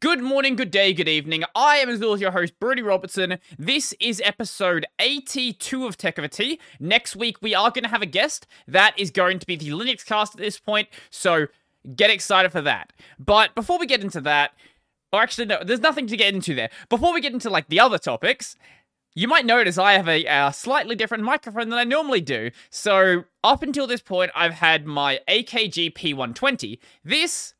Good morning, good day, good evening. I am as always your host, Brodie Robertson. This is episode 82 of Tech Over Tea. Next week, we are going to have a guest. That is going to be the Linux cast at this point, so get excited for that. But before we get into that, or actually, no, there's nothing to get into there. Before we get into like the other topics, you might notice I have a, slightly different microphone than I normally do. So, up until this point, I've had my AKG P120. This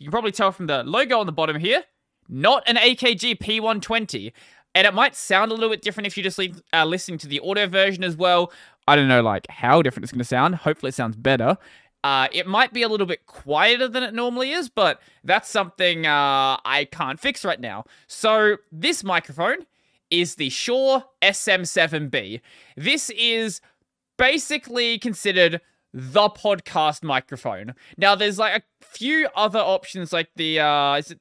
you can probably tell from the logo on the bottom here, not an AKG P120. And it might sound a little bit different if you're just uh, listening to the audio version as well. I don't know, like, how different it's going to sound. Hopefully it sounds better. Uh, it might be a little bit quieter than it normally is, but that's something uh, I can't fix right now. So this microphone is the Shure SM7B. This is basically considered the podcast microphone. Now, there's like a few other options, like the uh, is it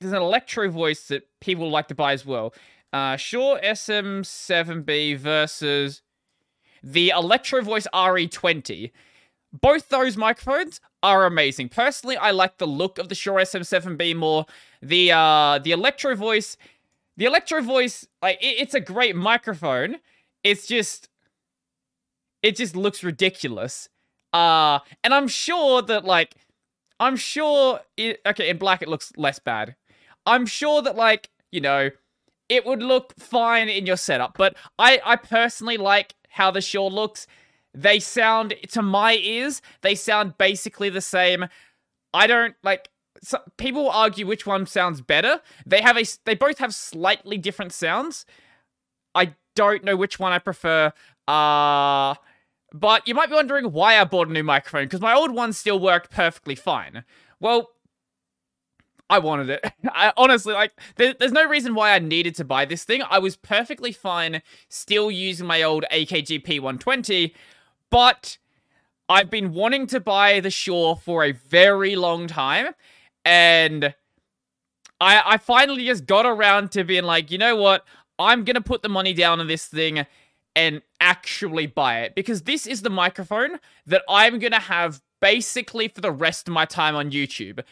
there's an electro voice that people like to buy as well. Uh, Shure SM7B versus the Electro Voice RE20. Both those microphones are amazing. Personally, I like the look of the Shure SM7B more. The uh, the Electro Voice, the Electro Voice, like it, it's a great microphone. It's just, it just looks ridiculous. Uh, and I'm sure that like, I'm sure it, okay, in black it looks less bad. I'm sure that like, you know, it would look fine in your setup, but I, I personally like how the Shure looks. They sound, to my ears, they sound basically the same. I don't like. So people argue which one sounds better. They have a, they both have slightly different sounds. I don't know which one I prefer. Uh but you might be wondering why I bought a new microphone, because my old one still worked perfectly fine. Well, I wanted it. I honestly like there, there's no reason why I needed to buy this thing. I was perfectly fine still using my old AKG P120, but I've been wanting to buy the Shure for a very long time, and I I finally just got around to being like, you know what? I'm gonna put the money down on this thing and actually buy it because this is the microphone that I'm going to have basically for the rest of my time on YouTube.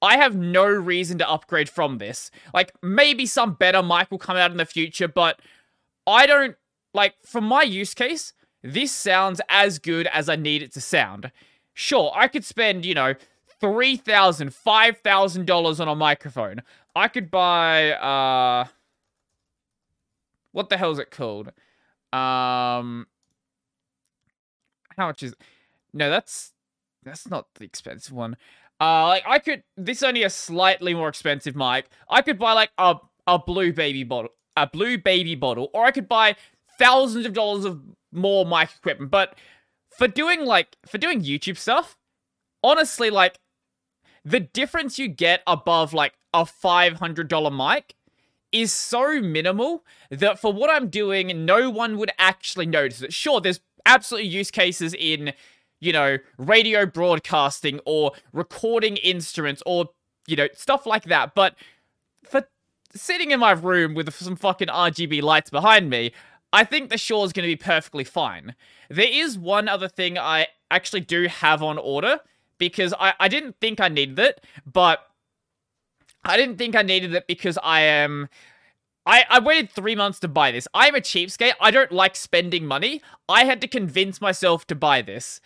I have no reason to upgrade from this. Like, maybe some better mic will come out in the future, but I don't, like, for my use case, this sounds as good as I need it to sound. Sure, I could spend, you know, $3,000, $5,000 on a microphone. I could buy, uh, what the hell is it called? Um, how much is? No, that's that's not the expensive one. Uh, like I could. This is only a slightly more expensive mic. I could buy like a a blue baby bottle, a blue baby bottle, or I could buy thousands of dollars of more mic equipment. But for doing like for doing YouTube stuff, honestly, like the difference you get above like a five hundred dollar mic is so minimal that for what I'm doing, no one would actually notice it. Sure, there's absolutely use cases in, you know, radio broadcasting or recording instruments or, you know, stuff like that. But for sitting in my room with some fucking RGB lights behind me, I think the Shure is going to be perfectly fine. There is one other thing I actually do have on order because I, I didn't think I needed it, but I didn't think I needed it because I am. I, I waited three months to buy this. I'm a cheapskate. I don't like spending money. I had to convince myself to buy this.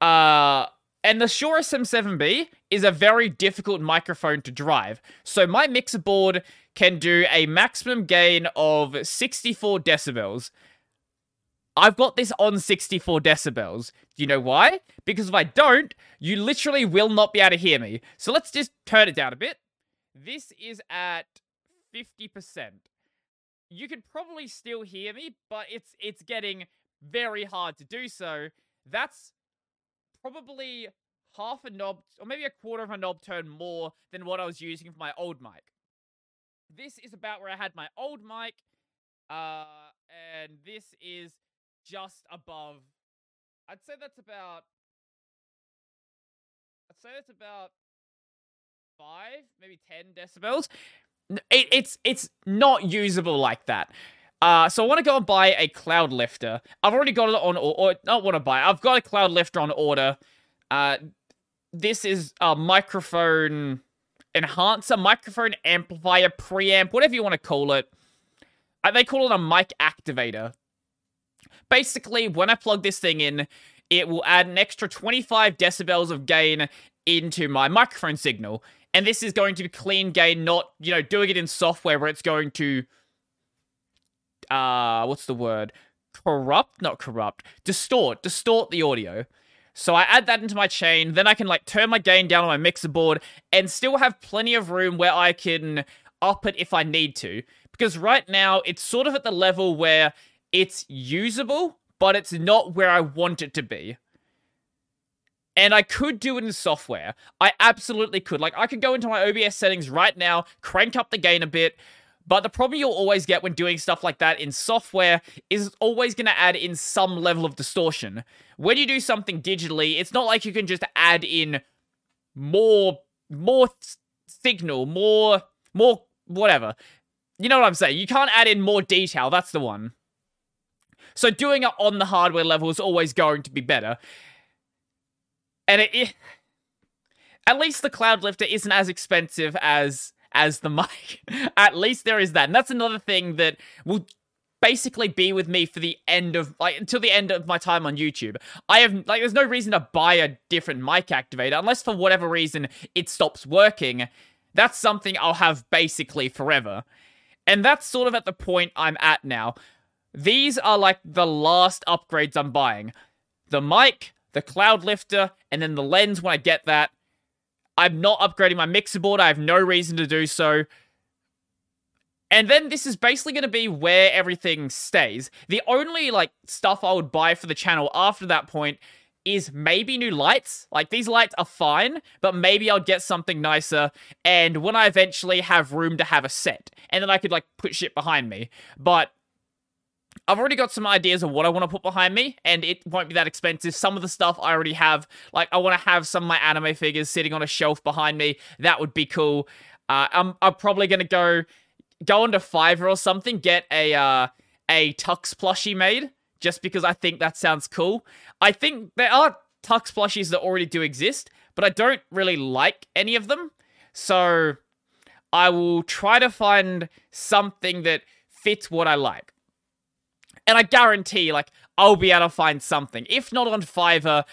Uh, and the Shure SM7B is a very difficult microphone to drive. So my mixer board can do a maximum gain of 64 decibels. I've got this on 64 decibels. Do you know why? Because if I don't, you literally will not be able to hear me. So let's just turn it down a bit. This is at 50%. You can probably still hear me, but it's it's getting very hard to do so. That's probably half a knob, or maybe a quarter of a knob turn more than what I was using for my old mic. This is about where I had my old mic, uh, and this is just above. I'd say that's about. I'd say that's about five, maybe ten decibels. It, it's it's not usable like that. Uh, so I want to go and buy a Cloudlifter. I've already got it on, or, or not want to buy. I've got a Cloudlifter on order. Uh, this is a microphone enhancer, microphone amplifier, preamp, whatever you want to call it. Uh, they call it a mic activator. Basically, when I plug this thing in, it will add an extra 25 decibels of gain into my microphone signal. And this is going to be clean gain, not, you know, doing it in software where it's going to uh what's the word? Corrupt, not corrupt. Distort, distort the audio. So I add that into my chain, then I can like turn my gain down on my mixer board and still have plenty of room where I can up it if I need to. Because right now it's sort of at the level where it's usable, but it's not where I want it to be. And I could do it in software. I absolutely could. Like, I could go into my OBS settings right now, crank up the gain a bit. But the problem you'll always get when doing stuff like that in software is it's always going to add in some level of distortion. When you do something digitally, it's not like you can just add in more more signal, more more whatever. You know what I'm saying? You can't add in more detail. That's the one. So doing it on the hardware level is always going to be better. And it, it at least the Cloudlifter isn't as expensive as as the mic. at least there is that. And that's another thing that will basically be with me for the end of like until the end of my time on YouTube. I have like there's no reason to buy a different mic activator unless for whatever reason it stops working. That's something I'll have basically forever. And that's sort of at the point I'm at now. These are like the last upgrades I'm buying. The mic, the Cloudlifter, and then the lens when I get that. I'm not upgrading my mixer board. I have no reason to do so. And then this is basically going to be where everything stays. The only like stuff I would buy for the channel after that point is maybe new lights. Like these lights are fine, but maybe I'll get something nicer. And when I eventually have room to have a set, and then I could like put shit behind me. But I've already got some ideas of what I want to put behind me, and it won't be that expensive. Some of the stuff I already have, like I want to have some of my anime figures sitting on a shelf behind me. That would be cool. Uh, I'm I'm probably gonna go go onto Fiverr or something, get a uh, a Tux plushie made, just because I think that sounds cool. I think there are Tux plushies that already do exist, but I don't really like any of them. So I will try to find something that fits what I like. And I guarantee, like, I'll be able to find something. If not on Fiverr,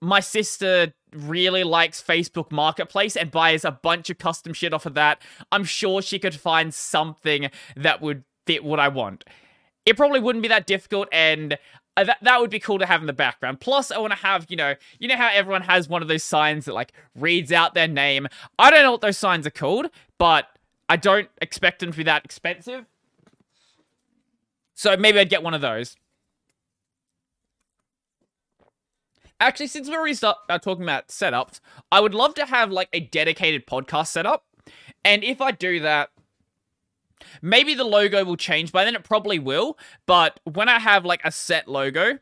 my sister really likes Facebook Marketplace and buys a bunch of custom shit off of that. I'm sure she could find something that would fit what I want. It probably wouldn't be that difficult, and uh, that that would be cool to have in the background. Plus, I want to have you know you know how everyone has one of those signs that like reads out their name. I don't know what those signs are called, but I don't expect them to be that expensive. So maybe I'd get one of those. Actually, since we're already start, uh, talking about setups, I would love to have like a dedicated podcast setup. And if I do that, maybe the logo will change. By then, it probably will. But when I have like a set logo,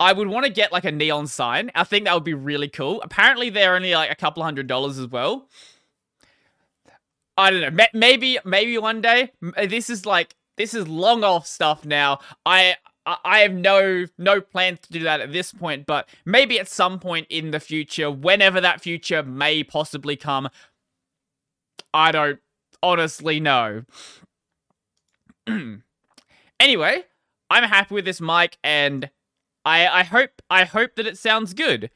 I would want to get like a neon sign. I think that would be really cool. Apparently, they're only like a couple hundred dollars as well. I don't know. Maybe, maybe one day. This is like this is long off stuff now. I I have no no plans to do that at this point, but maybe at some point in the future, whenever that future may possibly come, I don't honestly know. anyway, I'm happy with this mic, and I I hope I hope that it sounds good.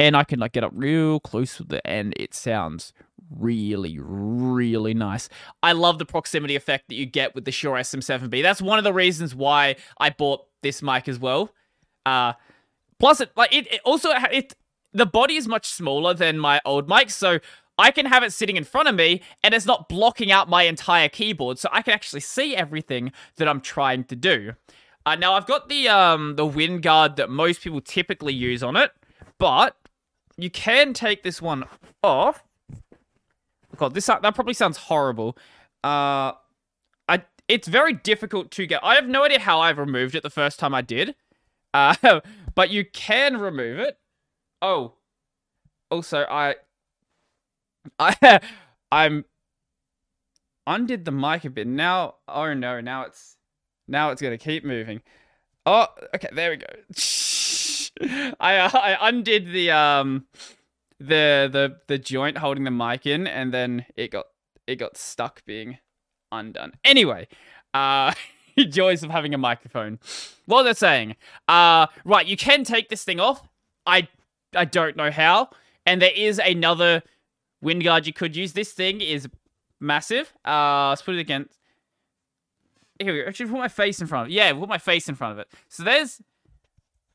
And I can like get up real close with it, and it sounds really, really nice. I love the proximity effect that you get with the Shure SM7B. That's one of the reasons why I bought this mic as well. Uh, plus, it like it, it also it the body is much smaller than my old mic, so I can have it sitting in front of me and it's not blocking out my entire keyboard, so I can actually see everything that I'm trying to do. Uh, now I've got the um the wind guard that most people typically use on it, but you can take this one off God, this that probably sounds horrible. Uh, I it's very difficult to get. I have no idea how I've removed it the first time I did. Uh, but you can remove it. Oh, also I, I, I'm undid the mic a bit now. Oh no, now it's now it's gonna keep moving. Oh, okay, there we go. I uh, I undid the um the the the joint holding the mic in, and then it got it got stuck being undone. Anyway, uh, joys of having a microphone. What I saying? Uh, right, you can take this thing off. I I don't know how, and there is another wind guard you could use. This thing is massive. Uh, let's put it against. Here we go. Actually, put my face in front of it. Yeah, put my face in front of it. So there's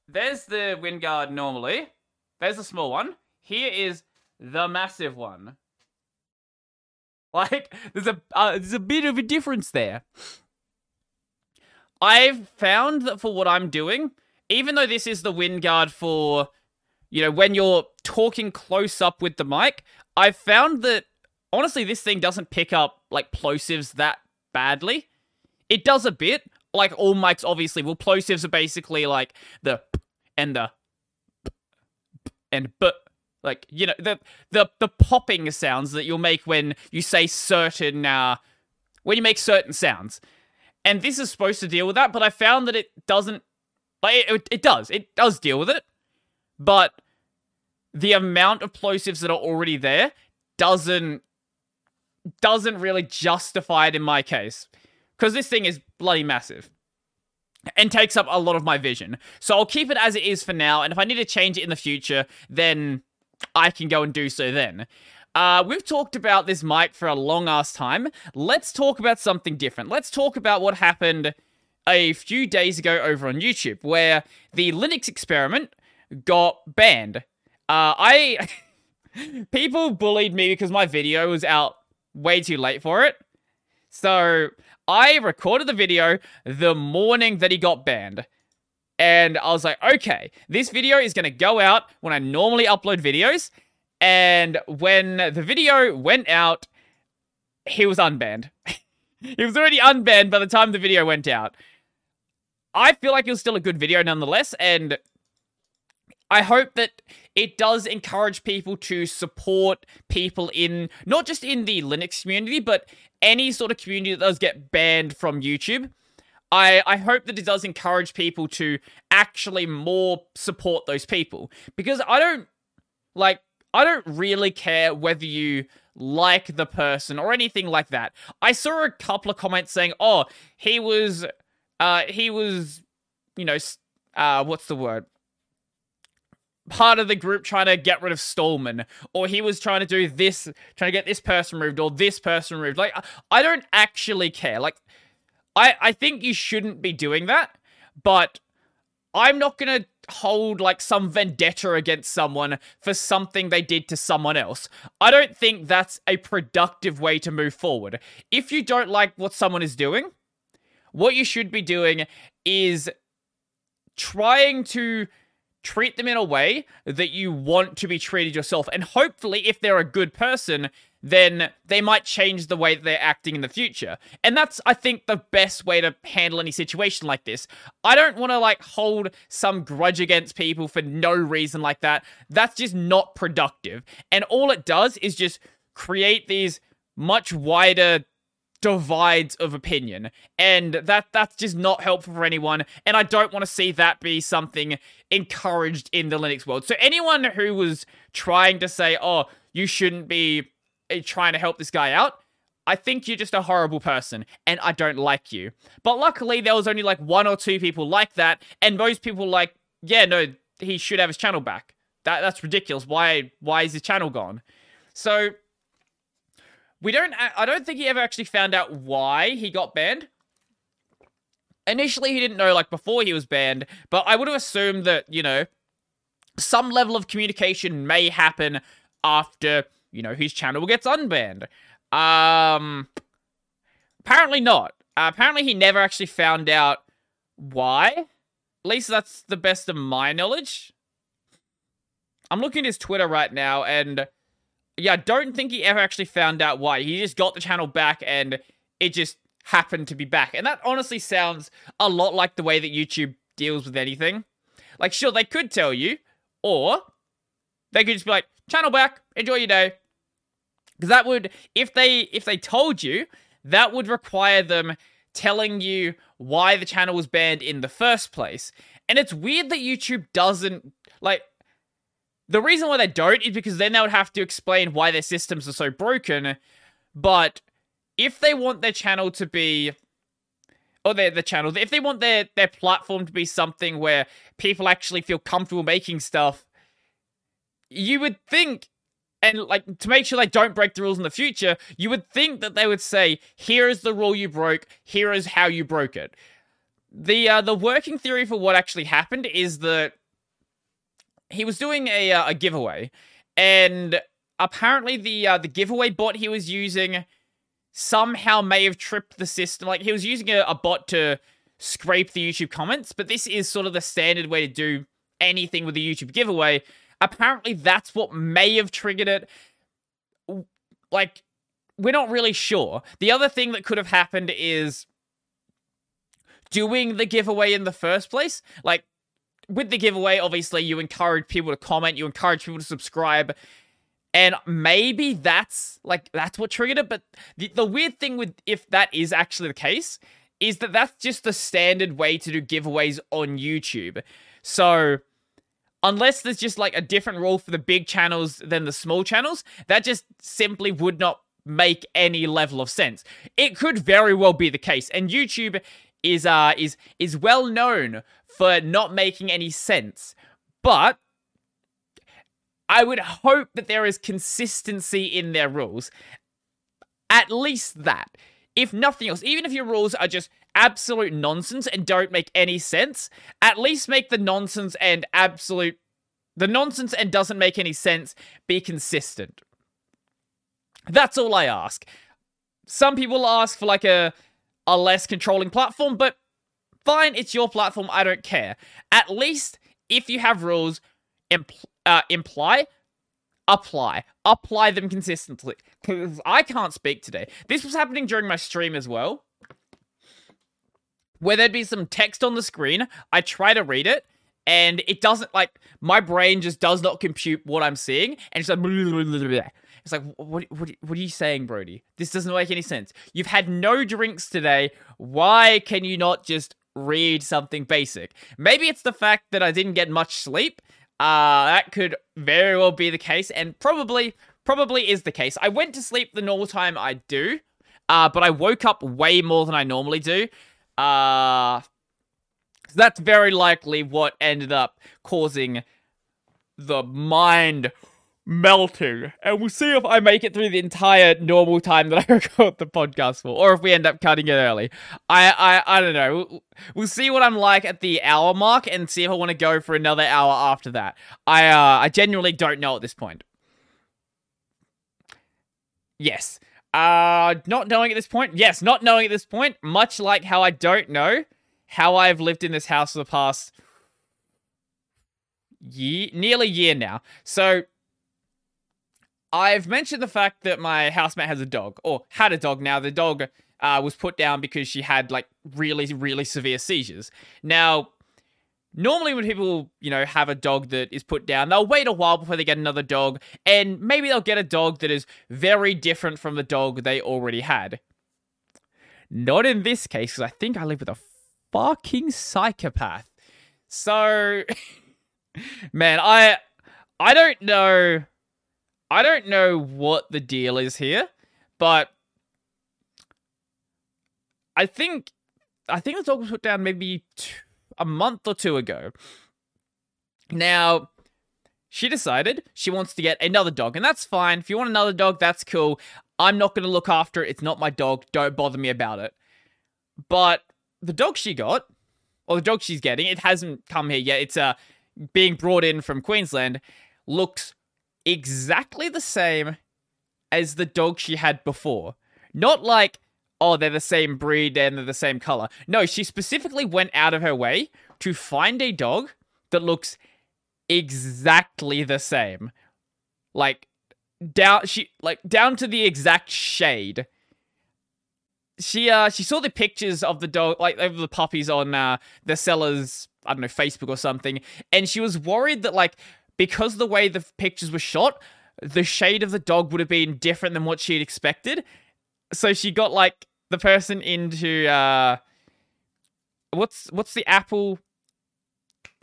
there's the wind guard normally. There's the small one. Here is the massive one. Like there's a uh, there's a bit of a difference there. I've found that for what I'm doing, even though this is the wind guard for, you know, when you're talking close up with the mic, I've found that honestly this thing doesn't pick up like plosives that badly. It does a bit. Like all mics, obviously. Well, plosives are basically like the and the and but like you know the the the popping sounds that you'll make when you say certain uh when you make certain sounds. And this is supposed to deal with that but i found that it doesn't like it, it does. It does deal with it. But the amount of plosives that are already there doesn't doesn't really justify it in my case. Because this thing is bloody massive and takes up a lot of my vision. So I'll keep it as it is for now, and if I need to change it in the future, then I can go and do so then. Uh, we've talked about this mic for a long ass time. Let's talk about something different. Let's talk about what happened a few days ago over on YouTube, where the Linux experiment got banned. Uh, I. People bullied me because my video was out way too late for it. So I recorded the video the morning that he got banned. And I was like, okay, this video is going to go out when I normally upload videos. And when the video went out, he was unbanned. he was already unbanned by the time the video went out. I feel like it was still a good video nonetheless. And I hope that it does encourage people to support people in not just in the Linux community, but any sort of community that does get banned from YouTube. I, I hope that it does encourage people to actually more support those people because I don't like I don't really care whether you like the person or anything like that. I saw a couple of comments saying, "Oh, he was uh he was you know uh what's the word? part of the group trying to get rid of Stallman, or he was trying to do this, trying to get this person removed, or this person removed. Like, I don't actually care. Like, I, I think you shouldn't be doing that, but I'm not gonna hold like some vendetta against someone for something they did to someone else. I don't think that's a productive way to move forward. If you don't like what someone is doing, what you should be doing is trying to treat them in a way that you want to be treated yourself. And hopefully, if they're a good person, then they might change the way that they're acting in the future. And that's, I think, the best way to handle any situation like this. I don't want to, like, hold some grudge against people for no reason like that. That's just not productive. And all it does is just create these much wider divides of opinion and that that's just not helpful for anyone and i don't want to see that be something encouraged in the linux world so anyone who was trying to say oh you shouldn't be Eh, trying to help this guy out I think you're just a horrible person and I don't like you. But luckily, there was only like one or two people like that, and most people like, yeah, no, he should have his channel back. That that's ridiculous. Why why is his channel gone? So we don't. I don't think he ever actually found out why he got banned. Initially, he didn't know, like before he was banned, but I would have assumed that you know some level of communication may happen after you know his channel gets unbanned. Um, apparently not. Uh, apparently, he never actually found out why. At least that's the best of my knowledge. I'm looking at his Twitter right now, and yeah, I don't think he ever actually found out why. He just got the channel back and it just happened to be back. And that honestly sounds a lot like the way that YouTube deals with anything. Like, sure, they could tell you, or they could just be like, channel back, enjoy your day. Because that would, if they if they told you, that would require them telling you why the channel was banned in the first place. And it's weird that YouTube doesn't like the reason why they don't is because then they would have to explain why their systems are so broken. But if they want their channel to be or their the channel, if they want their their platform to be something where people actually feel comfortable making stuff, you would think and like to make sure they don't break the rules in the future, you would think that they would say, "Here is the rule you broke. Here is how you broke it." The uh, the working theory for what actually happened is that he was doing a uh, a giveaway, and apparently the uh, the giveaway bot he was using somehow may have tripped the system. Like he was using a, a bot to scrape the YouTube comments, but this is sort of the standard way to do anything with a YouTube giveaway. Apparently, that's what may have triggered it. Like, we're not really sure. The other thing that could have happened is doing the giveaway in the first place. Like, with the giveaway, obviously, you encourage people to comment, you encourage people to subscribe, and maybe that's like that's what triggered it. But the, the weird thing with if that is actually the case is that that's just the standard way to do giveaways on YouTube. So unless there's just like a different rule for the big channels than the small channels, that just simply would not make any level of sense. It could very well be the case, and YouTube is uh is is well known for not making any sense. But I would hope that there is consistency in their rules. At least that. If nothing else, even if your rules are just absolute nonsense and don't make any sense, at least make the nonsense and absolute the nonsense and doesn't make any sense be consistent. That's all I ask. Some people ask for like a a less controlling platform, but fine, it's your platform, I don't care. At least if you have rules, impl- uh, imply, apply. Apply them consistently. Because I can't speak today. This was happening during my stream as well. Where there'd be some text on the screen. I try to read it. And it doesn't, like, my brain just does not compute what I'm seeing. And it's like, it's like, what, what, what are you saying, Brodie? This doesn't make any sense. You've had no drinks today. Why can you not just read something basic? Maybe it's the fact that I didn't get much sleep uh, that could very well be the case, and probably, probably is the case. I went to sleep the normal time I do, uh, but I woke up way more than I normally do. Uh, that's very likely what ended up causing the mind melting. And we'll see if I make it through the entire normal time that I record the podcast for, or if we end up cutting it early. I I, I don't know. We'll, we'll see what I'm like at the hour mark and see if I want to go for another hour after that. I uh I genuinely don't know at this point. Yes. Uh not knowing at this point. Yes, not knowing at this point, much like how I don't know how I've lived in this house for the past year, nearly year now. So I've mentioned the fact that my housemate has a dog, or had a dog now. The dog uh, was put down because she had like really, really severe seizures. Now, normally when people, you know, have a dog that is put down, they'll wait a while before they get another dog, and maybe they'll get a dog that is very different from the dog they already had. Not in this case, because I think I live with a fucking psychopath. So, man, I I don't know I don't know what the deal is here, but I think I think the dog was put down maybe a month or two ago. Now, she decided she wants to get another dog, and that's fine. If you want another dog, that's cool. I'm not going to look after it. It's not my dog. Don't bother me about it. But the dog she got, or the dog she's getting, it hasn't come here yet. It's uh being brought in from Queensland. Looks exactly the same as the dog she had before. Not like, oh, they're the same breed and they're the same color. No, she specifically went out of her way to find a dog that looks exactly the same. Like down she like down to the exact shade. She uh she saw the pictures of the dog like of the puppies on uh the seller's I don't know Facebook or something and she was worried that like because the way the pictures were shot, the shade of the dog would have been different than what she'd expected. So she got like the person into uh what's what's the Apple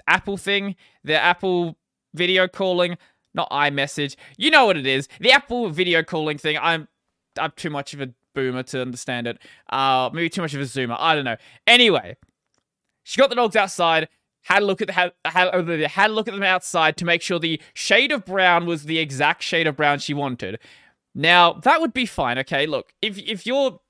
Apple thing? The Apple video calling not iMessage. You know what it is. The Apple video calling thing. I'm I'm too much of a boomer to understand it. Uh, maybe too much of a zoomer. I don't know. Anyway, she got the dogs outside. Had a look at the, had, had, uh, had a look at them outside to make sure the shade of brown was the exact shade of brown she wanted. Now that would be fine. Okay, look if if you're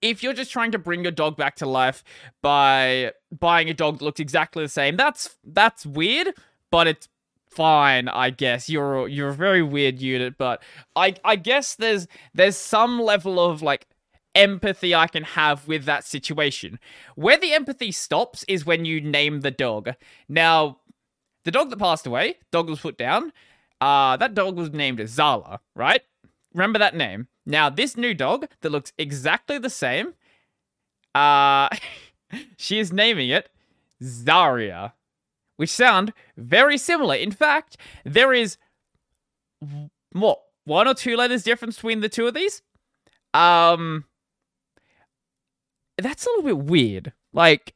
if you're just trying to bring your dog back to life by buying a dog that looks exactly the same, that's that's weird, but it's fine, I guess. You're you're a very weird unit, but I I guess there's there's some level of like empathy I can have with that situation. Where the empathy stops is when you name the dog. Now, the dog that passed away, dog was put down. Uh, that dog was named Zala, right? Remember that name. Now, this new dog that looks exactly the same, uh, she is naming it Zaria which sound very similar. In fact, there is what one or two letters difference between the two of these. Um, that's a little bit weird. Like,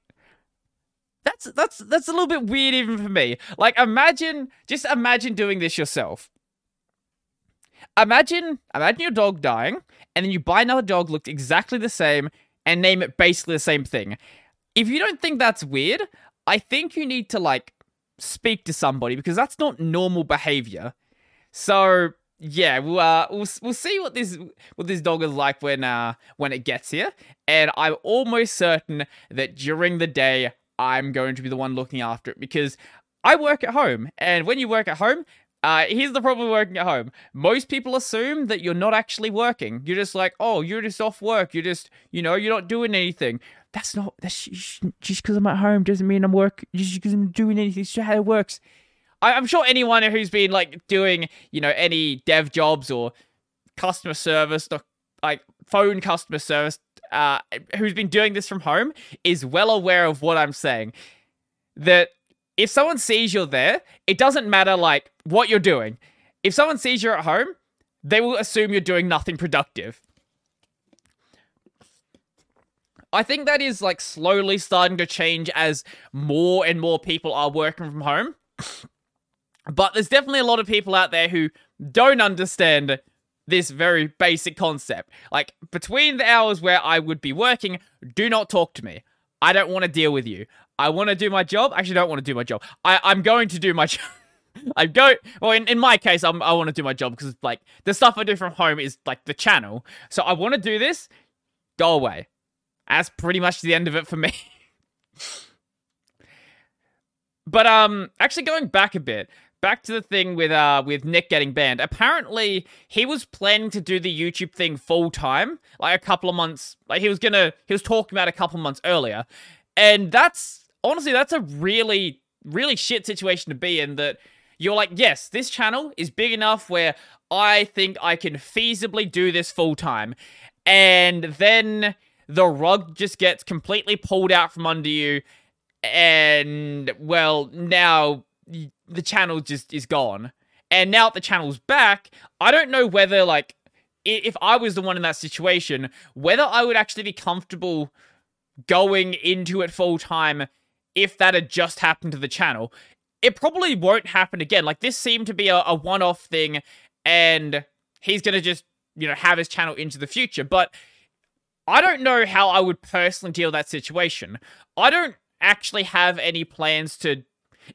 that's that's that's a little bit weird even for me. Like, imagine just imagine doing this yourself. Imagine imagine your dog dying, and then you buy another dog looked exactly the same and name it basically the same thing. If you don't think that's weird, I think you need to like speak to somebody because that's not normal behavior. So yeah, we'll, uh, we'll we'll see what this what this dog is like when uh when it gets here, and I'm almost certain that during the day I'm going to be the one looking after it because I work at home, and when you work at home. Uh, here's the problem working at home. Most people assume that you're not actually working. You're just like, oh, you're just off work. You're just, you know, you're not doing anything that's not that's just because I'm at home doesn't mean I'm work just because I'm doing anything. It's just how it works. I, I'm sure anyone who's been like doing you know any dev jobs or customer service, like phone customer service, uh, who's been doing this from home is well aware of what I'm saying. That if someone sees you're there, it doesn't matter like what you're doing. If someone sees you're at home, they will assume you're doing nothing productive. I think that is like slowly starting to change as more and more people are working from home. But there's definitely a lot of people out there who don't understand this very basic concept. Like, between the hours where I would be working, do not talk to me. I don't want to deal with you. I want to do my job. Actually, I don't want to do my job. I, I'm going to do my job. I go well in, in my case I'm, i want to do my job because like the stuff I do from home is like the channel so I want to do this go away that's pretty much the end of it for me. but um actually going back a bit, back to the thing with uh with Nick getting banned. Apparently, he was planning to do the YouTube thing full time, like a couple of months. Like he was gonna, he was talking about a couple of months earlier, and that's honestly that's a really really shit situation to be in. That you're like, yes, this channel is big enough where I think I can feasibly do this full time, and then the rug just gets completely pulled out from under you and well now the channel just is gone. And now the channel's back i don't know whether like if i was the one in that situation whether i would actually be comfortable going into it full time if that had just happened to the channel. It probably won't happen again. Like this seemed to be a, a one-off thing and he's gonna just you know have his channel into the future. But I don't know how I would personally deal that situation. I don't actually have any plans to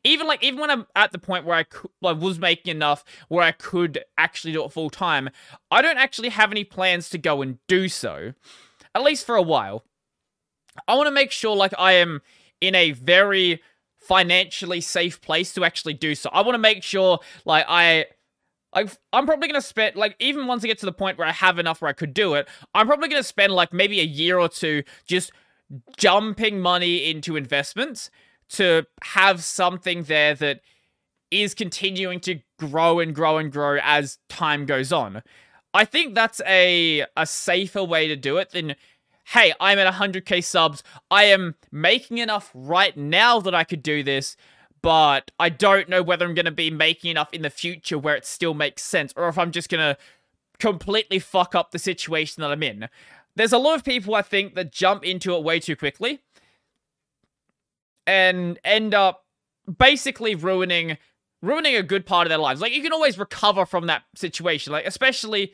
even like even when I'm at the point where I could, like, was making enough where I could actually do it full time, I don't actually have any plans to go and do so, at least for a while. I want to make sure like I am in a very financially safe place to actually do so. I want to make sure like I like I'm probably gonna spend like even once I get to the point where I have enough where I could do it, I'm probably gonna spend like maybe a year or two just jumping money into investments to have something there that is continuing to grow and grow and grow as time goes on. I think that's a a safer way to do it than hey, I'm at 100k subs. I am making enough right now that I could do this but I don't know whether I'm going to be making enough in the future where it still makes sense, or if I'm just going to completely fuck up the situation that I'm in. There's a lot of people, I think, that jump into it way too quickly and end up basically ruining ruining a good part of their lives. Like you can always recover from that situation. Like especially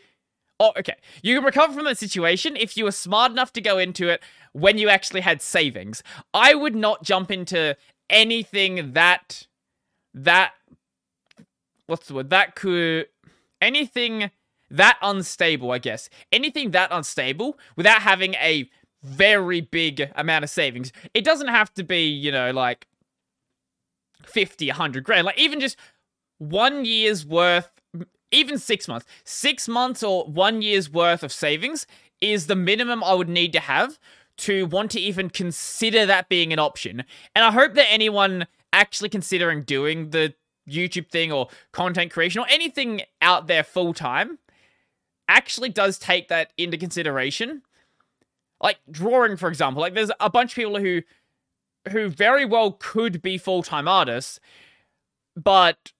Oh, okay. You can recover from that situation if you were smart enough to go into it when you actually had savings. I would not jump into anything that that what's the word? That could anything that unstable, I guess. Anything that unstable without having a very big amount of savings. It doesn't have to be, you know, like 50, 100 grand. Like even just one year's worth even six months, six months or one year's worth of savings is the minimum I would need to have to want to even consider that being an option. And I hope that anyone actually considering doing the YouTube thing or content creation or anything out there full time actually does take that into consideration. Like drawing, for example, like there's a bunch of people who who very well could be full time artists, but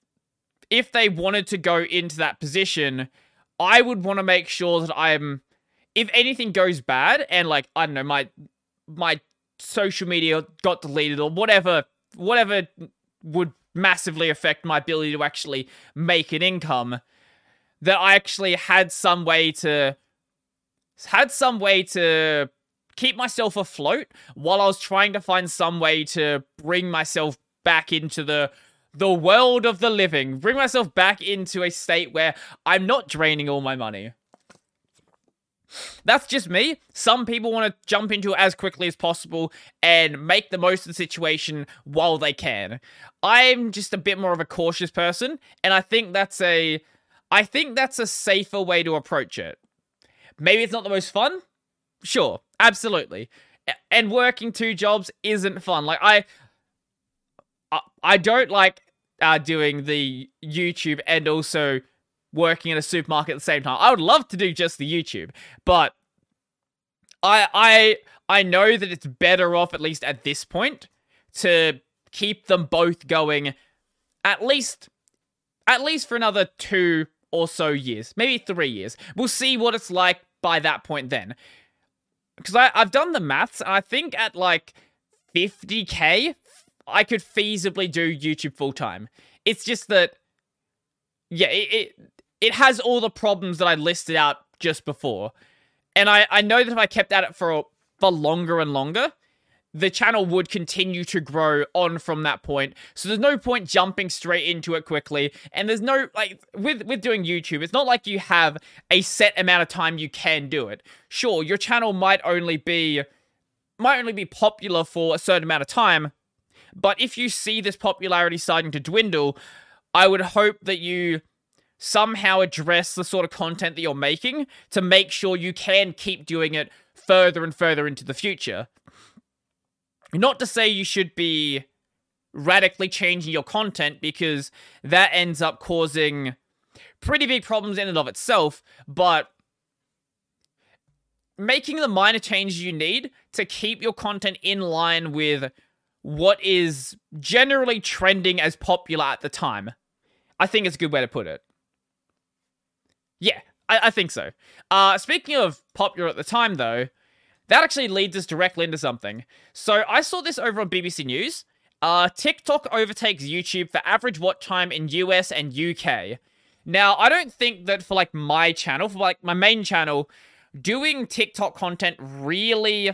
if they wanted to go into that position, I would want to make sure that I'm if anything goes bad and like I don't know my my social media got deleted or whatever whatever would massively affect my ability to actually make an income that I actually had some way to had some way to keep myself afloat while I was trying to find some way to bring myself back into the the world of the living. Bring myself back into a state where I'm not draining all my money. That's just me. Some people want to jump into it as quickly as possible and make the most of the situation while they can. I'm just a bit more of a cautious person, and I think that's a I think that's a safer way to approach it. Maybe it's not the most fun? Sure, absolutely. And working two jobs isn't fun. Like I I, don't like uh, doing the YouTube and also working in a supermarket at the same time. I would love to do just the YouTube, but I I I know that it's better off at least at this point to keep them both going at least at least for another 2 or so years, maybe 3 years. We'll see what it's like by that point then. I I've done the maths and I think at like 50k I could feasibly do YouTube full time. It's just that, yeah, it, it, it has all the problems that I listed out just before, and I I know that if I kept at it for for longer and longer, the channel would continue to grow on from that point. So there's no point jumping straight into it quickly. And there's no like with with doing YouTube, it's not like you have a set amount of time you can do it. Sure, your channel might only be might only be popular for a certain amount of time, but if you see this popularity starting to dwindle, I would hope that you somehow address the sort of content that you're making to make sure you can keep doing it further and further into the future. Not to say you should be radically changing your content because that ends up causing pretty big problems in and of itself, but making the minor changes you need to keep your content in line with what is generally trending as popular at the time. I think it's a good way to put it. Yeah, I, I think so. Uh, speaking of popular at the time, though, that actually leads us directly into something. So I saw this over on BBC News. Uh, TikTok overtakes YouTube for average watch time in US and UK. Now, I don't think that for like my channel, for like my main channel, doing TikTok content really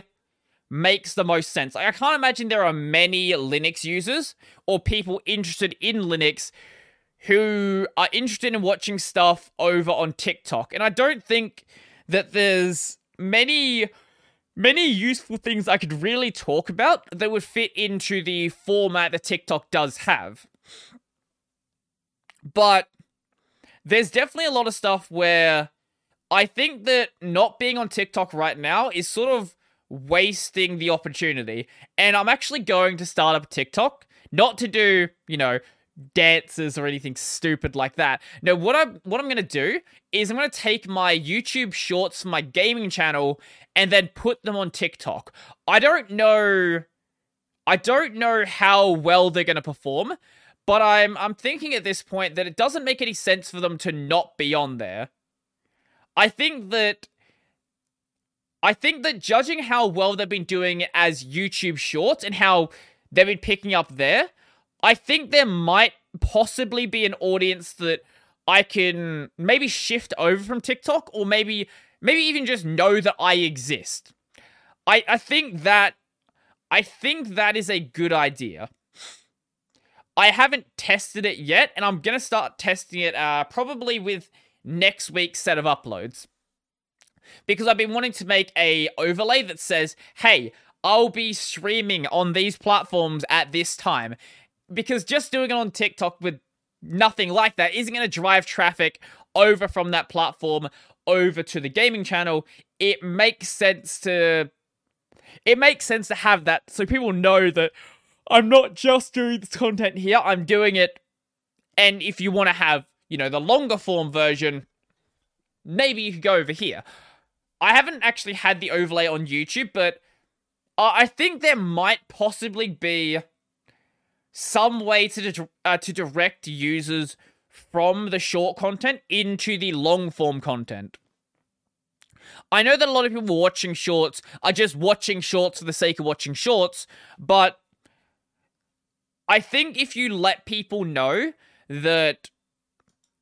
makes the most sense. Like, I can't imagine there are many Linux users or people interested in Linux who are interested in watching stuff over on TikTok. And I don't think that there's many many useful things I could really talk about that would fit into the format that TikTok does have. But there's definitely a lot of stuff where I think that not being on TikTok right now is sort of wasting the opportunity. And I'm actually going to start up TikTok, not to do, you know, dances or anything stupid like that. No, what I'm what I'm gonna do is I'm gonna take my YouTube shorts from my gaming channel and then put them on TikTok. I don't know I don't know how well they're gonna perform, but I'm I'm thinking at this point that it doesn't make any sense for them to not be on there. I think that I think that judging how well they've been doing as YouTube shorts and how they've been picking up there, I think there might possibly be an audience that I can maybe shift over from TikTok or maybe maybe even just know that I exist. I I think that I think that is a good idea. I haven't tested it yet, and I'm gonna start testing it uh, probably with next week's set of uploads. Because I've been wanting to make a overlay that says, hey, I'll be streaming on these platforms at this time. Because just doing it on TikTok with nothing like that isn't going to drive traffic over from that platform over to the gaming channel. It makes sense to it makes sense to have that so people know that I'm not just doing this content here, I'm doing it and if you want to have, you know, the longer form version, maybe you could go over here. I haven't actually had the overlay on YouTube, but I think there might possibly be some way to uh, to direct users from the short content into the long form content. I know that a lot of people watching shorts are just watching shorts for the sake of watching shorts, but I think if you let people know that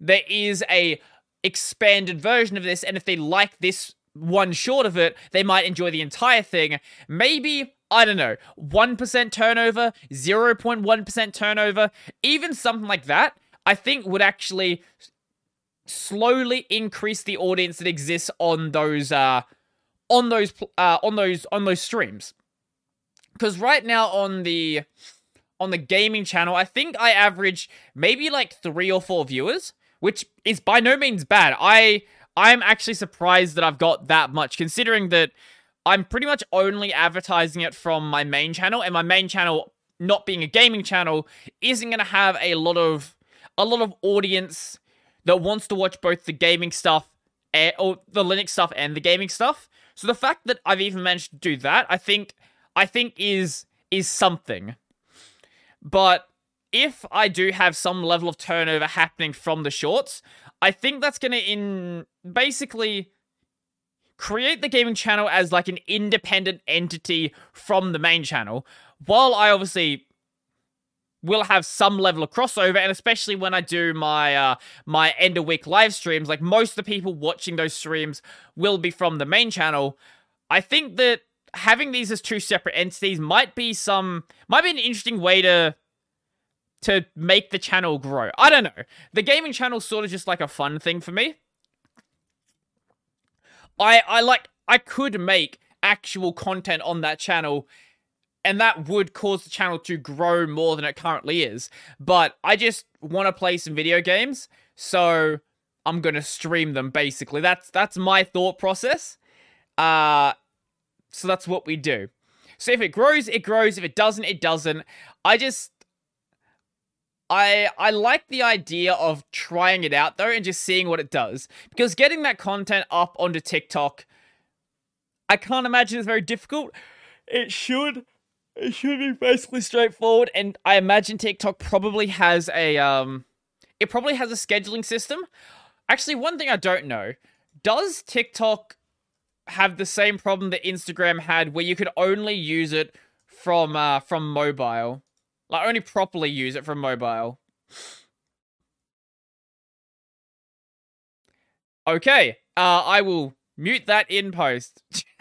there is a expanded version of this and if they like this one short of it, they might enjoy the entire thing. Maybe, I don't know, 1% turnover, 0.1% turnover, even something like that, I think would actually slowly increase the audience that exists on those uh on those uh on those on those streams. Cuz right now on the on the gaming channel, I think I average maybe like 3 or 4 viewers, which is by no means bad. I I'm actually surprised that I've got that much, considering that I'm pretty much only advertising it from my main channel, and my main channel, not being a gaming channel, isn't going to have a lot of a lot of audience that wants to watch both the gaming stuff and, or the Linux stuff and the gaming stuff. So the fact that I've even managed to do that, I think I think is is something. But if I do have some level of turnover happening from the shorts, I think that's going to in basically create the gaming channel as like an independent entity from the main channel. While I obviously will have some level of crossover, and especially when I do my uh, my end of week live streams, like most of the people watching those streams will be from the main channel. I think that having these as two separate entities might be some might be an interesting way to to make the channel grow. I don't know. The gaming channel's sort of just like a fun thing for me. I I like I could make actual content on that channel and that would cause the channel to grow more than it currently is. But I just want to play some video games, so I'm going to stream them basically. That's that's my thought process. Uh so that's what we do. So if it grows, it grows. If it doesn't, it doesn't. I just I I like the idea of trying it out though and just seeing what it does because getting that content up onto TikTok I can't imagine it's very difficult. It should it should be basically straightforward and I imagine TikTok probably has a um it probably has a scheduling system. Actually, one thing I don't know, does TikTok have the same problem that Instagram had where you could only use it from uh from mobile? Like, only properly use it from mobile. Okay, uh, I will mute that in post.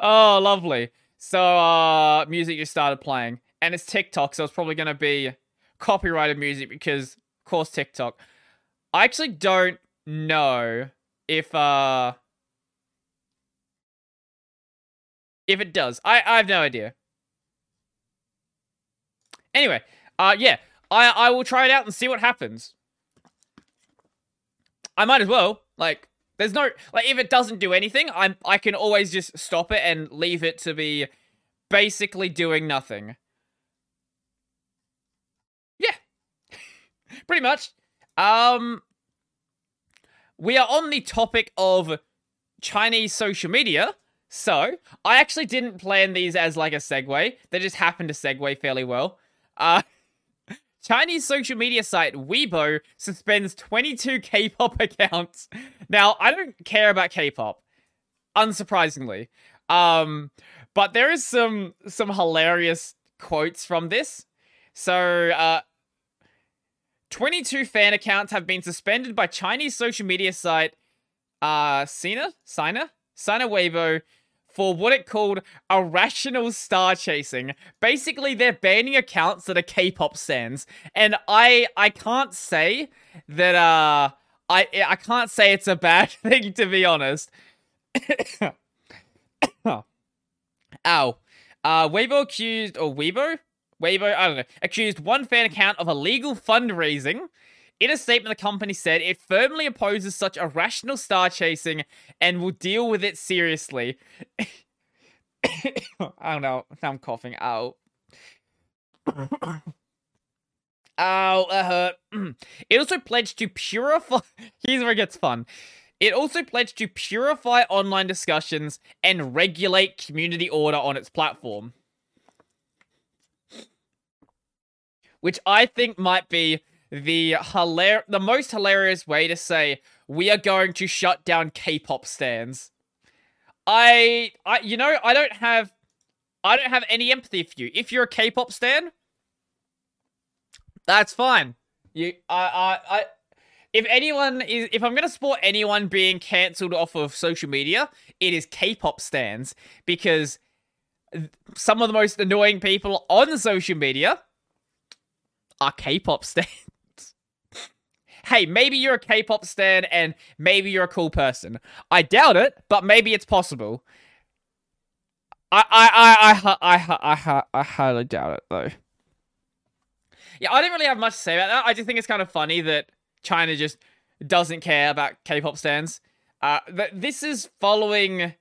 oh, lovely. So, uh, music just started playing. And it's TikTok, so it's probably going to be copyrighted music because, of course, TikTok. I actually don't know if, uh... If it does. I, I have no idea. Anyway, uh, yeah, I I will try it out and see what happens. I might as well. Like, there's no like if it doesn't do anything, I'm I can always just stop it and leave it to be basically doing nothing. Yeah. Pretty much. Um we are on the topic of Chinese social media. So, I actually didn't plan these as like a segue. They just happened to segue fairly well. Uh, Chinese social media site Weibo suspends 22 K-pop accounts. Now, I don't care about K-pop, unsurprisingly. Um, but there is some some hilarious quotes from this. So, uh, 22 fan accounts have been suspended by Chinese social media site uh Sina? Sina? Sina Weibo for what it called irrational star chasing. Basically, they're banning accounts that are K-pop stands. And I I can't say that uh I I can't say it's a bad thing to be honest. Ow. Uh Weibo accused or Weibo? Weibo, I don't know, accused one fan account of illegal fundraising. In a statement, the company said it firmly opposes such irrational star chasing and will deal with it seriously. I don't know. I'm coughing. Ow. Ow, that hurt. it also pledged to purify. Here's where it gets fun. It also pledged to purify online discussions and regulate community order on its platform. Which I think might be the hilar- the most hilarious way to say we are going to shut down K-pop stands. I I you know, I don't have I don't have any empathy for you. If you're a K-pop stan, that's fine. You I I I if anyone is if I'm gonna support anyone being cancelled off of social media, it is K-pop stands because some of the most annoying people on social media are K-pop stands. Hey, maybe you're a K-pop stan and maybe you're a cool person. I doubt it, but maybe it's possible. I I I I I I, I I highly doubt it though. Yeah, I don't really have much to say about that. I just think it's kind of funny that China just doesn't care about K-pop stands. Uh, this is following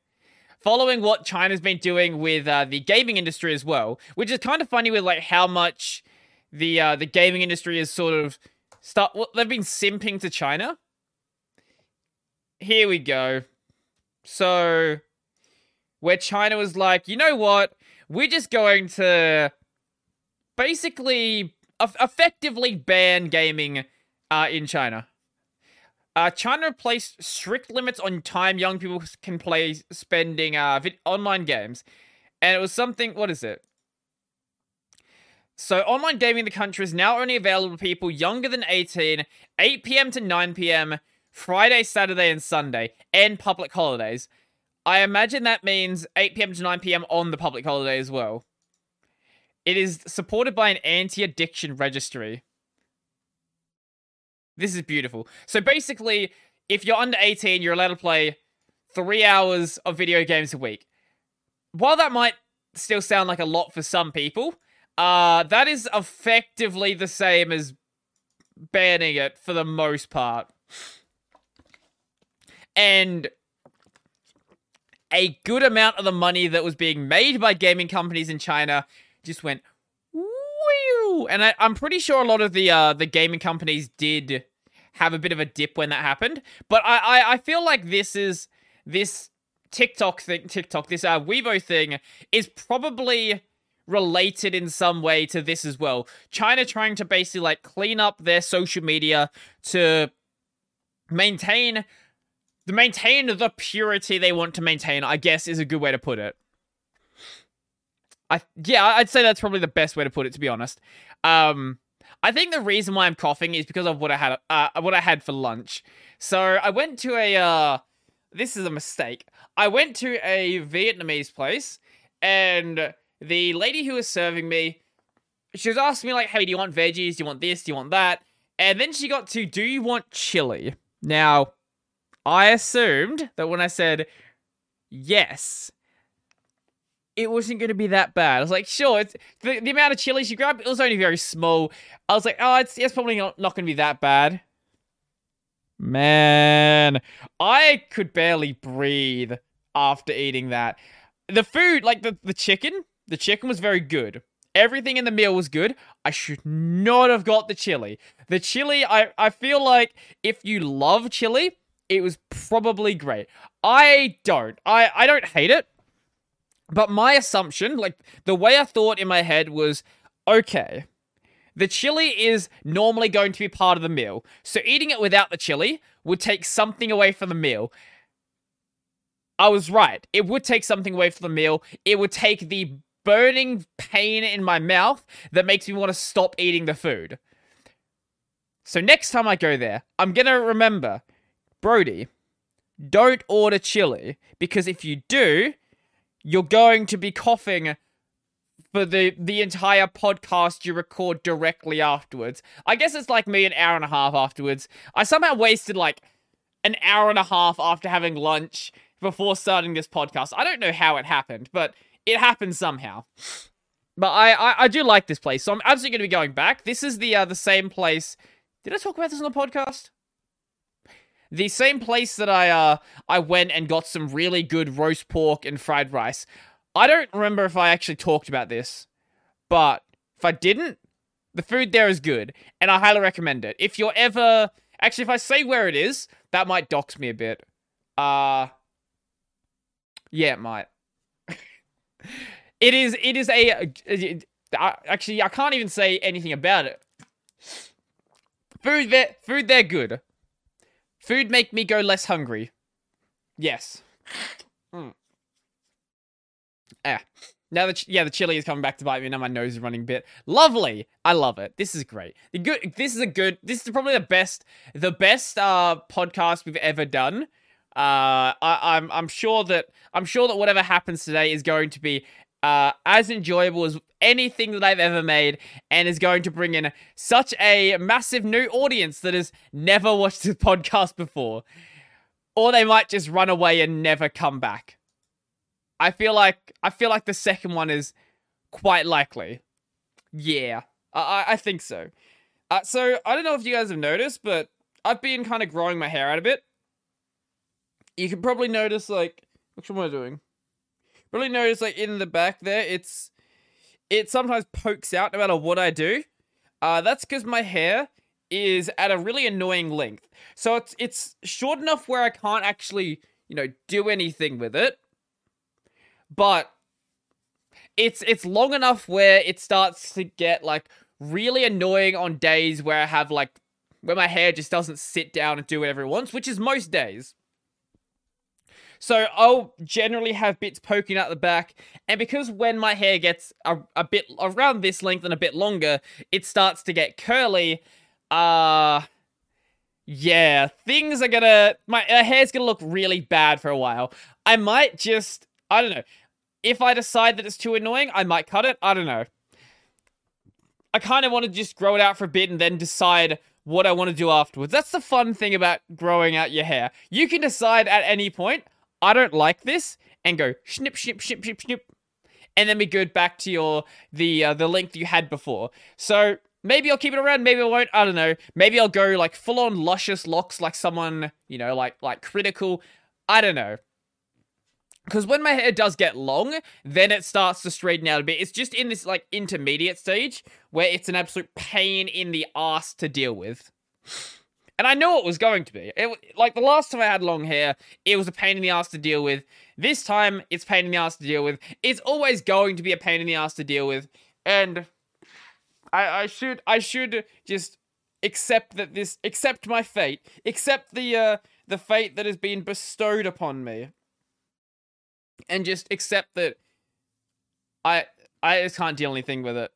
following what China's been doing with uh, the gaming industry as well, which is kind of funny with like how much the uh, the gaming industry is sort of start. Well, they've been simping to China. Here we go. So, where China was like, you know what? We're just going to basically effectively ban gaming uh, in China. Uh, China placed strict limits on time young people can play spending uh, online games. And it was something, what is it? So, online gaming in the country is now only available to people younger than 18, 8 p.m. to 9 p.m., Friday, Saturday, and Sunday, and public holidays. I imagine that means 8 p.m. to 9 p.m. on the public holiday as well. It is supported by an anti addiction registry. This is beautiful. So, basically, if you're under 18, you're allowed to play three hours of video games a week. While that might still sound like a lot for some people, uh, that is effectively the same as banning it for the most part. And a good amount of the money that was being made by gaming companies in China just went whew, and I, am pretty sure a lot of the uh, the gaming companies did have a bit of a dip when that happened. But I, I, I feel like this is this TikTok thing, TikTok, this uh, Weibo thing is probably related in some way to this as well. China trying to basically like clean up their social media to maintain the maintain the purity they want to maintain, I guess is a good way to put it. I yeah, I'd say that's probably the best way to put it to be honest. Um I think the reason why I'm coughing is because of what I had uh what I had for lunch. So I went to a uh this is a mistake. I went to a Vietnamese place and the lady who was serving me, she was asking me like, "Hey, do you want veggies? Do you want this? Do you want that?" And then she got to, "Do you want chili?" Now, I assumed that when I said yes, it wasn't going to be that bad. I was like, sure, it's the, the amount of chili she grabbed, it was only very small. I was like, oh, it's, it's probably not, not going to be that bad. Man, I could barely breathe after eating that. The food, like the, the chicken, the chicken was very good. Everything in the meal was good. I should not have got the chili. The chili, I, I feel like if you love chili, it was probably great. I don't. I, I don't hate it. But my assumption, like the way I thought in my head was okay, the chili is normally going to be part of the meal. So eating it without the chili would take something away from the meal. I was right. It would take something away from the meal. It would take the burning pain in my mouth that makes me want to stop eating the food. So next time I go there, I'm going to remember, Brodie, don't order chili because if you do, you're going to be coughing for the the entire podcast you record directly afterwards. I guess it's like me an hour and a half afterwards. I somehow wasted like an hour and a half after having lunch before starting this podcast. I don't know how it happened, but it happens somehow. But I, I, I do like this place, so I'm absolutely going to be going back. This is the uh, the same place. Did I talk about this on the podcast? The same place that I uh I went and got some really good roast pork and fried rice. I don't remember if I actually talked about this, but if I didn't, the food there is good, and I highly recommend it. If you're ever actually, if I say where it is, that might dox me a bit. Uh yeah, it might. It is. It is a. actually, I can't even say anything about it. Food there. Food there. Good. Food make me go less hungry. Yes. Mm. Ah. Now that yeah, the chili is coming back to bite me. Now my nose is running a bit. Lovely. I love it. This is great. The good. This is a good. This is probably the best. The best uh podcast we've ever done. Uh, I, I'm I'm sure that I'm sure that whatever happens today is going to be uh, as enjoyable as anything that I've ever made, and is going to bring in such a massive new audience that has never watched this podcast before, or they might just run away and never come back. I feel like I feel like the second one is quite likely. Yeah, I I think so. Uh, so I don't know if you guys have noticed, but I've been kind of growing my hair out a bit you can probably notice like what am I doing? Really notice like in the back there, it's it sometimes pokes out no matter what I do. Uh, that's because my hair is at a really annoying length. So it's it's short enough where I can't actually, you know, do anything with it. But it's it's long enough where it starts to get like really annoying on days where I have like where my hair just doesn't sit down and do whatever it wants, which is most days. So I'll generally have bits poking out the back, and because when my hair gets a, a bit around this length and a bit longer, it starts to get curly. Uh yeah, things are gonna my uh, hair's gonna look really bad for a while. I might just I don't know. If I decide that it's too annoying, I might cut it. I don't know. I kind of want to just grow it out for a bit and then decide what I want to do afterwards. That's the fun thing about growing out your hair. You can decide at any point, I don't like this, and go snip, snip, snip, snip, snip, and then be good back to your the uh, the length you had before. So maybe I'll keep it around, maybe I won't. I don't know. Maybe I'll go like full on luscious locks, like someone you know, like like Critikal. I don't know. Because when my hair does get long, then it starts to straighten out a bit. It's just in this like intermediate stage where it's an absolute pain in the ass to deal with. And I knew it was going to be. It, like the last time I had long hair, it was a pain in the ass to deal with. This time, it's pain in the ass to deal with. It's always going to be a pain in the ass to deal with. And I, I should I should just accept that this accept my fate. Accept the uh the fate that has been bestowed upon me. And just accept that I I just can't deal anything with it.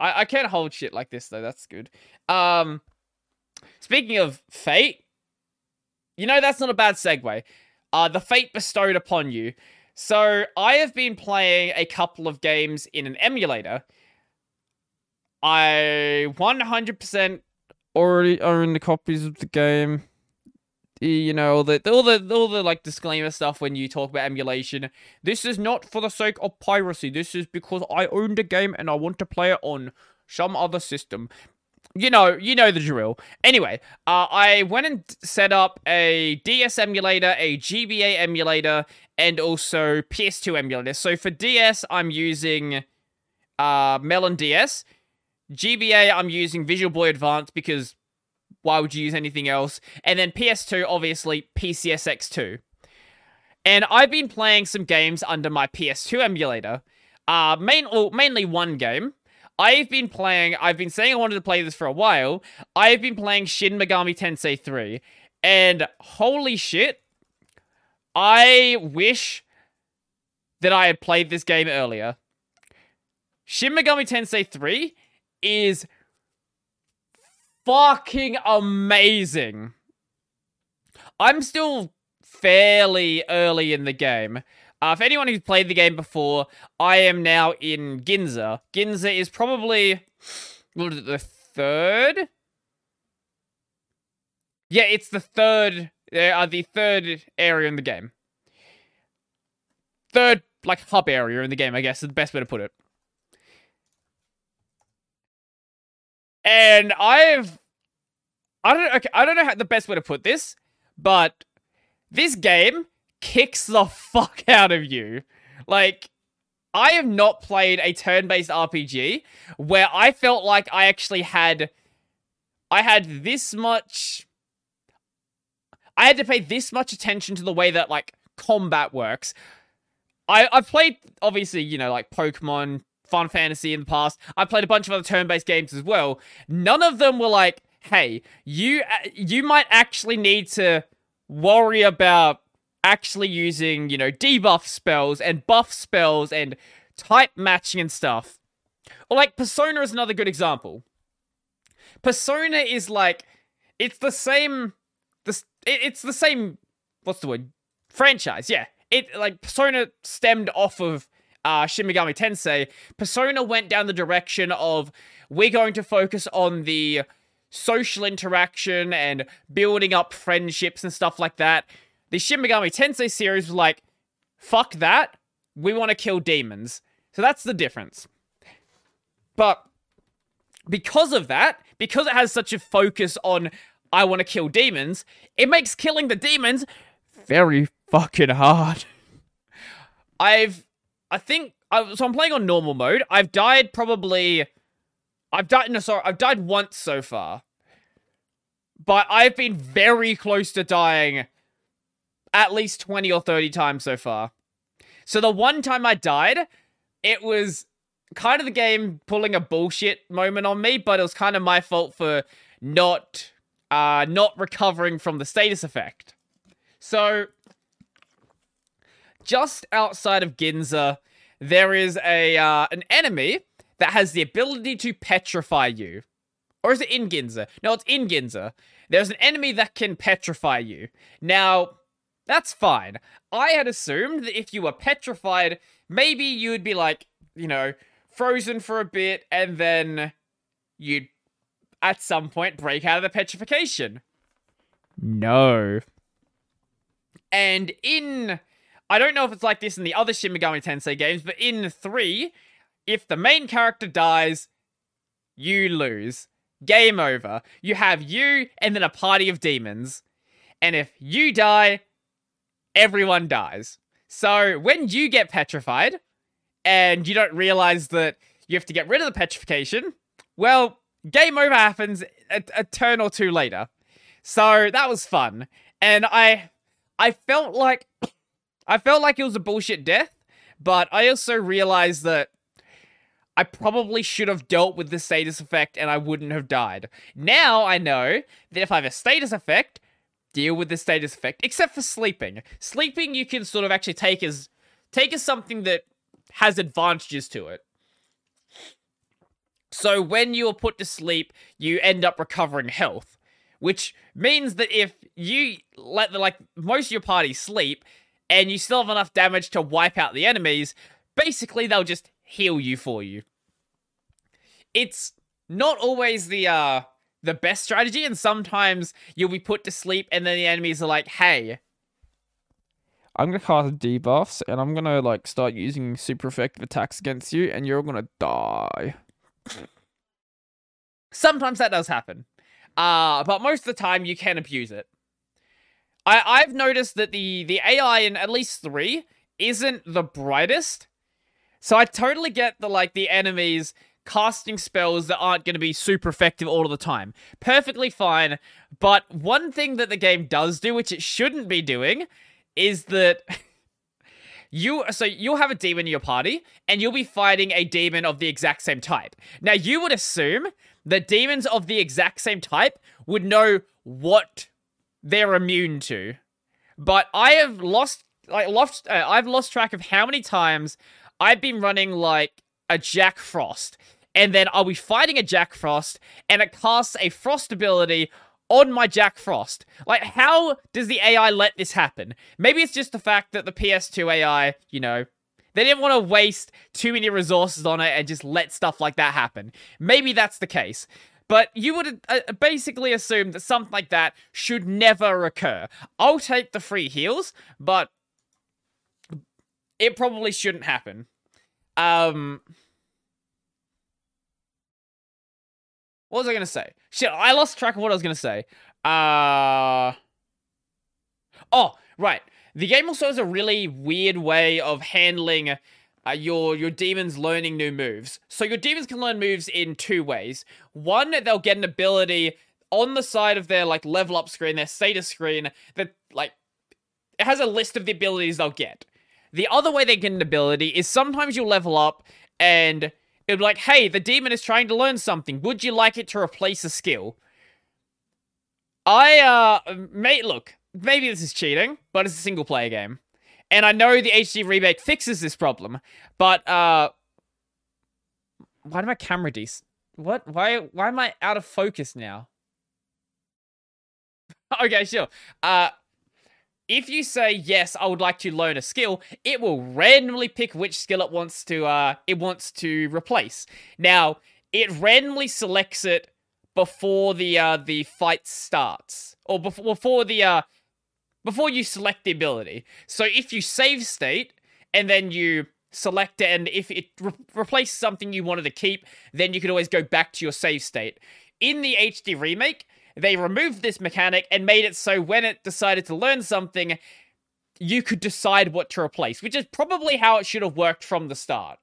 I, I can't hold shit like this though, that's good. Um Speaking of fate, you know that's not a bad segue. Uh, the fate bestowed upon you. So I have been playing a couple of games in an emulator. I 100% already own the copies of the game. You know all the all the all the like disclaimer stuff when you talk about emulation. This is not for the sake of piracy. This is because I own the game and I want to play it on some other system you know, you know the drill. Anyway, uh, I went and set up a DS emulator, a GBA emulator, and also PS2 emulator. So for DS, I'm using uh, melonDS. GBA, I'm using Visual Boy Advance because why would you use anything else? And then PS2, obviously, PCSX2. And I've been playing some games under my PS2 emulator. Uh, main, well, mainly one game. I've been playing, I've been saying I wanted to play this for a while. I've been playing Shin Megami Tensei 3. And holy shit, I wish that I had played this game earlier. Shin Megami Tensei 3 is fucking amazing. I'm still fairly early in the game. Uh, for anyone who's played the game before, I am now in Ginza. Ginza is probably the third. Yeah, it's the third. Uh, the third area in the game. Third, like hub area in the game. I guess is the best way to put it. And I've, I don't, okay, I don't know how the best way to put this, but this game kicks the fuck out of you. Like, I have not played a turn-based RPG where I felt like I actually had I had this much I had to pay this much attention to the way that like combat works. I I've played obviously, you know, like Pokemon, Final Fantasy in the past. I played a bunch of other turn-based games as well. None of them were like, "Hey, you uh, you might actually need to worry about actually using, you know, debuff spells and buff spells and type matching and stuff. Or like Persona is another good example. Persona is like it's the same the it's the same what's the word? franchise. Yeah. It like Persona stemmed off of uh, Shin Megami Tensei. Persona went down the direction of we're going to focus on the social interaction and building up friendships and stuff like that. The Shin Megami Tensei series was like, fuck that. We want to kill demons. So that's the difference. But because of that, because it has such a focus on I want to kill demons, it makes killing the demons very fucking hard. I've I think I, so I'm playing on normal mode. I've died probably I've died no sorry, I've died once so far. But I've been very close to dying at least 20 or 30 times so far. So the one time I died, it was kind of the game pulling a bullshit moment on me, but it was kind of my fault for not uh not recovering from the status effect. So just outside of Ginza, there is a uh, an enemy that has the ability to petrify you. Or is it in Ginza? No, it's in Ginza. There's an enemy that can petrify you. Now, that's fine. I had assumed that if you were petrified, maybe you would be like, you know, frozen for a bit and then you'd at some point break out of the petrification. No. And in I don't know if it's like this in the other Shin Megami Tensei games, but in 3, if the main character dies, you lose. Game over. You have you and then a party of demons. And if you die, everyone dies. So when you get petrified and you don't realize that you have to get rid of the petrification, well, game over happens a, a turn or two later. So that was fun. And I I felt like I felt like it was a bullshit death, but I also realized that I probably should have dealt with the status effect and I wouldn't have died. Now I know that if I have a status effect, deal with the status effect, except for sleeping. Sleeping you can sort of actually take as take as something that has advantages to it. So when you are put to sleep, you end up recovering health, which means that if you let the like most of your party sleep and you still have enough damage to wipe out the enemies, basically they'll just heal you for you. It's not always the uh the best strategy, and sometimes you'll be put to sleep, and then the enemies are like, "Hey, I'm gonna cast debuffs, and I'm gonna like start using super effective attacks against you, and you're gonna die." Sometimes that does happen, uh, but most of the time you can abuse it. I I've noticed that the the AI in at least three isn't the brightest, so I totally get the like the enemies casting spells that aren't going to be super effective all of the time. Perfectly fine. But one thing that the game does do, which it shouldn't be doing, is that you so you'll have a demon in your party and you'll be fighting a demon of the exact same type. Now you would assume that demons of the exact same type would know what they're immune to. But I have lost like lost uh, I've lost track of how many times I've been running like a Jack Frost and then I'll be fighting a Jack Frost, and it casts a Frost ability on my Jack Frost. Like, how does the AI let this happen? Maybe it's just the fact that the PS2 AI, you know, they didn't want to waste too many resources on it and just let stuff like that happen. Maybe that's the case. But you would uh, basically assume that something like that should never occur. I'll take the free heals, but it probably shouldn't happen. Um, what was I gonna say? Shit, I lost track of what I was gonna say. Uh, oh, right. The game also has a really weird way of handling uh, your your demons learning new moves. So your demons can learn moves in two ways. One, they'll get an ability on the side of their like level up screen, their status screen that like it has a list of the abilities they'll get. The other way they get an ability is sometimes you'll level up and it'll be like, hey, the demon is trying to learn something. Would you like it to replace a skill? I uh mate look, maybe this is cheating, but it's a single player game. And I know the HD remake fixes this problem, but uh why did my camera de what why why am I out of focus now? okay, sure. Uh if you say yes, I would like to learn a skill, it will randomly pick which skill it wants to uh it wants to replace. Now, it randomly selects it before the uh the fight starts or before before the uh before you select the ability. So if you save state and then you select it, and if it re- replaces something you wanted to keep, then you can always go back to your save state. In the HD remake, they removed this mechanic and made it so when it decided to learn something, you could decide what to replace, which is probably how it should have worked from the start.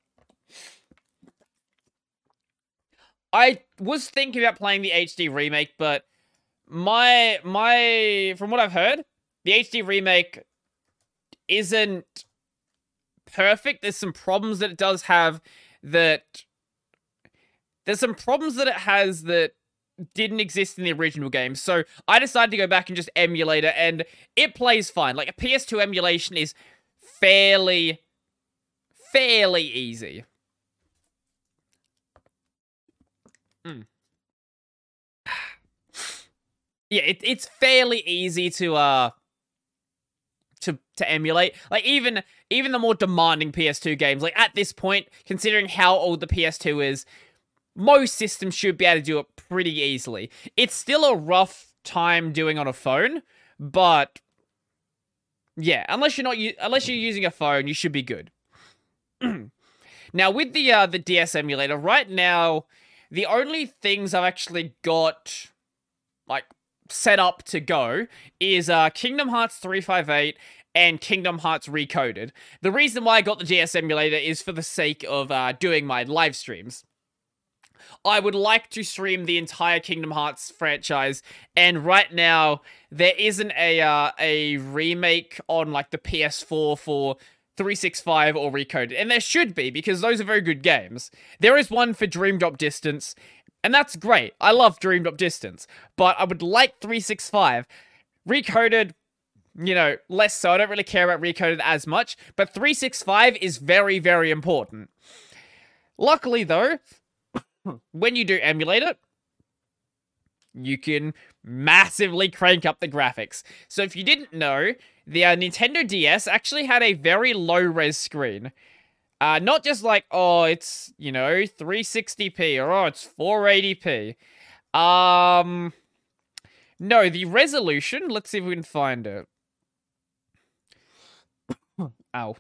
I was thinking about playing the HD remake, but my my from what I've heard, the HD remake isn't perfect. There's some problems that it does have that there's some problems that it has that didn't exist in the original game. So I decided to go back and just emulate it and it plays fine. Like a PS2 emulation is fairly fairly easy. Mm. yeah, it, it's fairly easy to uh to to emulate. Like even even the more demanding PS2 games, like at this point, considering how old the PS2 is, most systems should be able to do it pretty easily. It's still a rough time doing on a phone, but yeah, unless you're not unless you're using a phone, you should be good. now with the uh the DS emulator, right now, the only things I've actually got like set up to go is uh, Kingdom Hearts 358 and Kingdom Hearts Recoded. The reason why I got the DS emulator is for the sake of uh, doing my live streams. I would like to stream the entire Kingdom Hearts franchise, and right now there isn't a uh, a remake on like the PS4 for 365 or Recoded, and there should be because those are very good games. There is one for Dream Drop Distance, and that's great. I love Dream Drop Distance, but I would like 365. Recoded, you know, less so. I don't really care about Recoded as much, but 365 is very, very important. Luckily, though, when you do emulate it, you can massively crank up the graphics. So if you didn't know, the uh, Nintendo DS actually had a very low res screen. Uh, not just like, oh, it's, you know, 360p or oh, it's 480p. Um, no, the resolution, let's see if we can find it. Ow.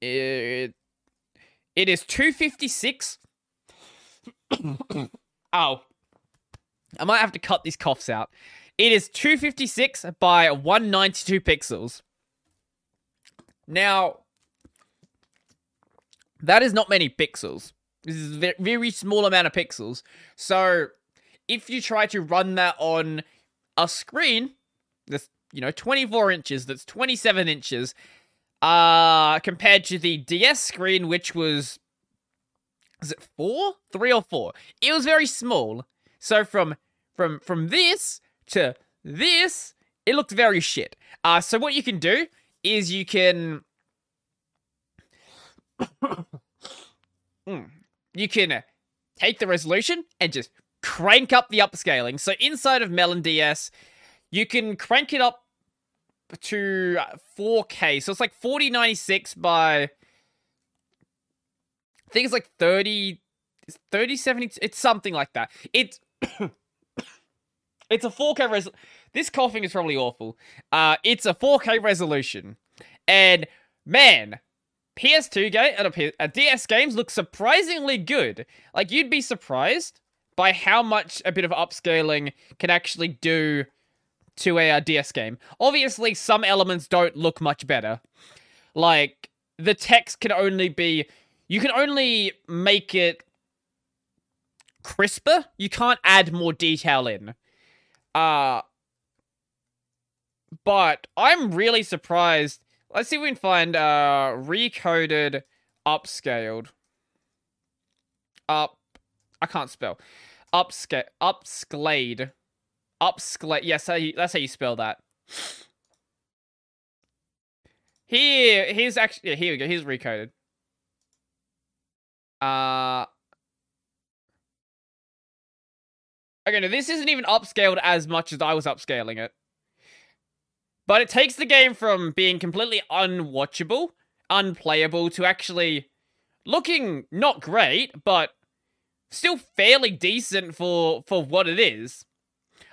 It, it is 256. Ow. I might have to cut these coughs out. It is 256 by 192 pixels. Now, that is not many pixels. This is a very small amount of pixels. So if you try to run that on a screen that's, you know, 24 inches, that's 27 inches, uh, compared to the DS screen, which was, is it four? Three or four? It was very small. So from, from, from this to this, it looked very shit. Uh, so what you can do is you can mm. You can take the resolution and just crank up the upscaling. So inside of melonDS, you can crank it up to 4K. So it's like 4096 by I think it's like 30 3070 it's something like that. It's it's a 4K res This coughing is probably awful. Uh it's a 4K resolution. And man, PS2 game and a, a DS games look surprisingly good. Like you'd be surprised by how much a bit of upscaling can actually do to a, a uh, DS game. Obviously, some elements don't look much better. Like the text can only be you can only make it crisper. You can't add more detail in. Uh but I'm really surprised Let's see if we can find uh recoded upscaled. Up I can't spell. Upscale upscaled. Upscaled. Yes, how you, that's how you spell that. Here, here's actually yeah, here we go. Here's recoded. Uh Okay, no, this isn't even upscaled as much as I was upscaling it. But it takes the game from being completely unwatchable, unplayable, to actually looking not great, but still fairly decent for, for what it is.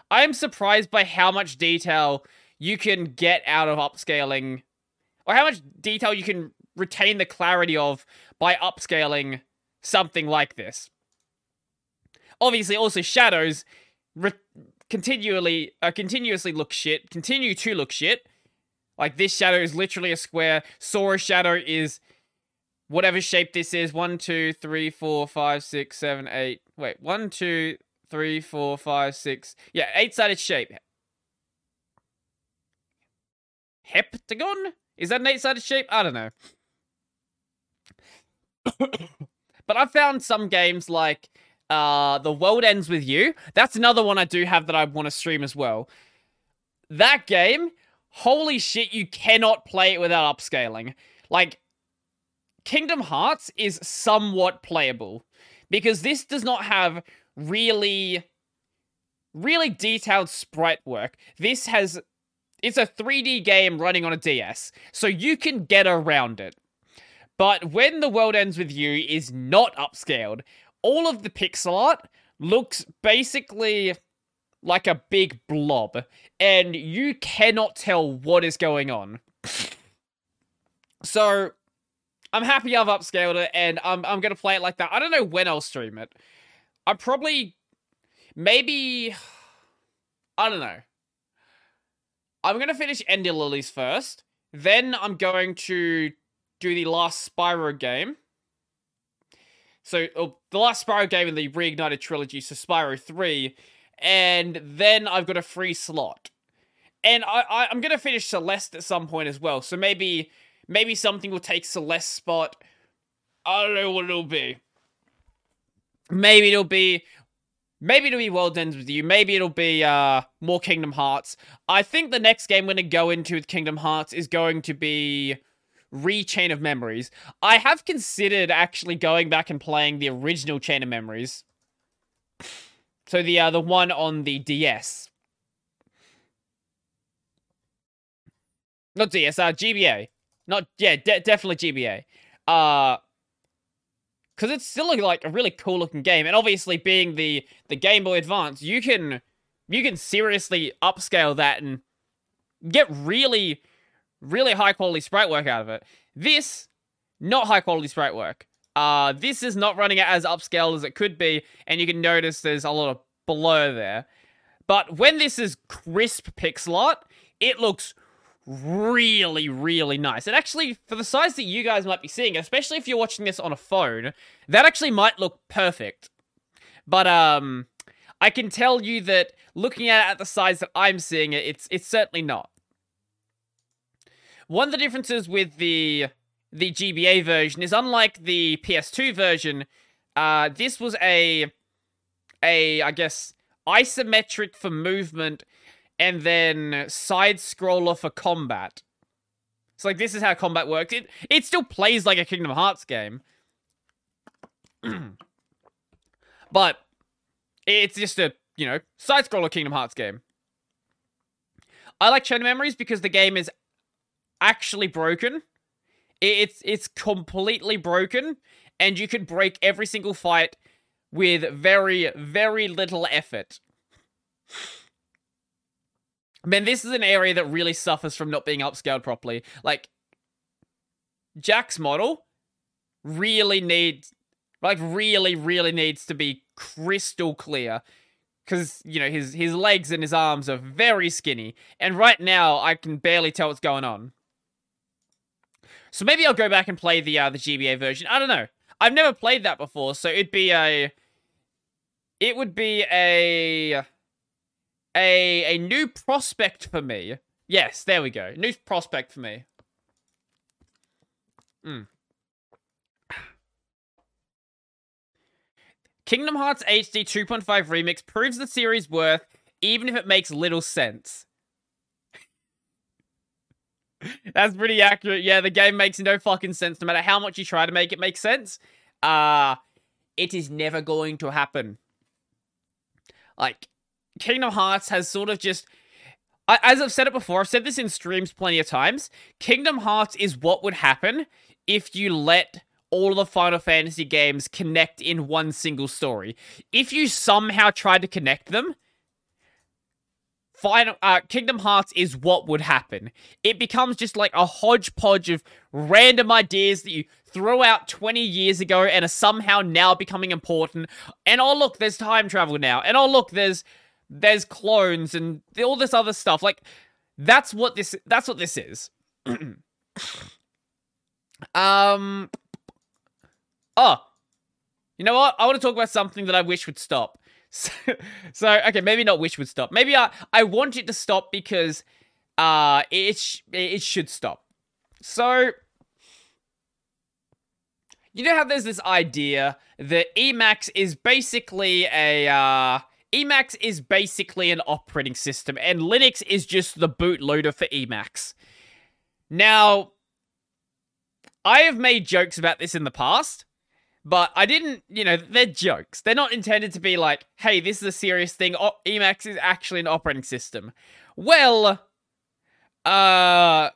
I am surprised by how much detail you can get out of upscaling, or how much detail you can retain the clarity of by upscaling something like this. Obviously, also shadows continually uh, continuously look shit, continue to look shit. Like this shadow is literally a square. Sora's shadow is whatever shape this is. One, two, three, four, five, six, seven, eight. Wait, one, two, three, four, five, six. Yeah, eight-sided shape. Heptagon? Is that an eight-sided shape? I don't know. But I found some games like uh, The World Ends With You. That's another one I do have that I want to stream as well. That game, holy shit, you cannot play it without upscaling. Like, Kingdom Hearts is somewhat playable because this does not have really, really detailed sprite work. This has, it's a 3D game running on a DS, so you can get around it. But when The World Ends With You is not upscaled, all of the pixel art looks basically like a big blob, and you cannot tell what is going on. so, I'm happy I've upscaled it, and I'm, I'm gonna play it like that. I don't know when I'll stream it. I probably, maybe, I don't know. I'm gonna finish Ender Lilies first, then I'm going to do the last Spyro game, so oh, the last Spyro game in the Reignited trilogy, so Spyro 3, and then I've got a free slot. And I, I am gonna finish Celeste at some point as well. So maybe maybe something will take Celeste spot. I don't know what it'll be. Maybe it'll be Maybe it'll be World Ends with You. Maybe it'll be uh, more Kingdom Hearts. I think the next game we're going to go into with Kingdom Hearts is going to be re-chain of memories. I have considered actually going back and playing the original chain of memories. So the uh, the one on the DS. Not DS, uh, GBA. Not yeah, de definitely GBA. Uh because it's still like a really cool looking game, and obviously being the the Game Boy Advance, you can you can seriously upscale that and get really really high quality sprite work out of it. This, not high quality sprite work. Uh, this is not running it as upscaled as it could be, and you can notice there's a lot of blur there. But when this is crisp pixel art, it looks really, really nice. And actually, for the size that you guys might be seeing, especially if you're watching this on a phone, that actually might look perfect. But um, I can tell you that looking at it at the size that I'm seeing it, it's it's certainly not. One of the differences with the the GBA version is unlike the PS2 version, uh, this was a a I guess isometric for movement and then side scroller for combat. It's like this is how combat works. It it still plays like a Kingdom Hearts game. But it's just a, you know, side scroller Kingdom Hearts game. I like Chain Memories because the game is actually broken. It's it's completely broken, and you can break every single fight with very, very little effort. Man, this is an area that really suffers from not being upscaled properly. Like, Jack's model really needs, like, really, really needs to be crystal clear. Because, you know, his, his legs and his arms are very skinny. And right now, I can barely tell what's going on. So maybe I'll go back and play the uh, the GBA version. I don't know. I've never played that before, so it'd be a it would be a a a new prospect for me. Yes, there we go. New prospect for me. Hmm. Kingdom Hearts HD 2.5 Remix proves the series' worth even if it makes little sense. That's pretty accurate. Yeah, the game makes no fucking sense no matter how much you try to make it make sense. Uh it is never going to happen. Like, Kingdom Hearts has sort of just. I, As I've said it before, I've said this in streams plenty of times. Kingdom Hearts is what would happen if you let all the Final Fantasy games connect in one single story. If you somehow tried to connect them, Final uh, Kingdom Hearts is what would happen. It becomes just like a hodgepodge of random ideas that you throw out 20 years ago and are somehow now becoming important. And oh look, there's time travel now. And oh look, there's there's clones and all this other stuff. Like that's what this that's what this is. um Oh. You know what? I want to talk about something that I wish would stop. So, so okay, maybe not wish would stop. Maybe I I want it to stop because uh it sh- it should stop. So you know how there's this idea that Emacs is basically a uh, Emacs is basically an operating system, and Linux is just the bootloader for Emacs. Now, I have made jokes about this in the past, but I didn't, you know, they're jokes. They're not intended to be like, hey, this is a serious thing. O- Emacs is actually an operating system. Well, uh,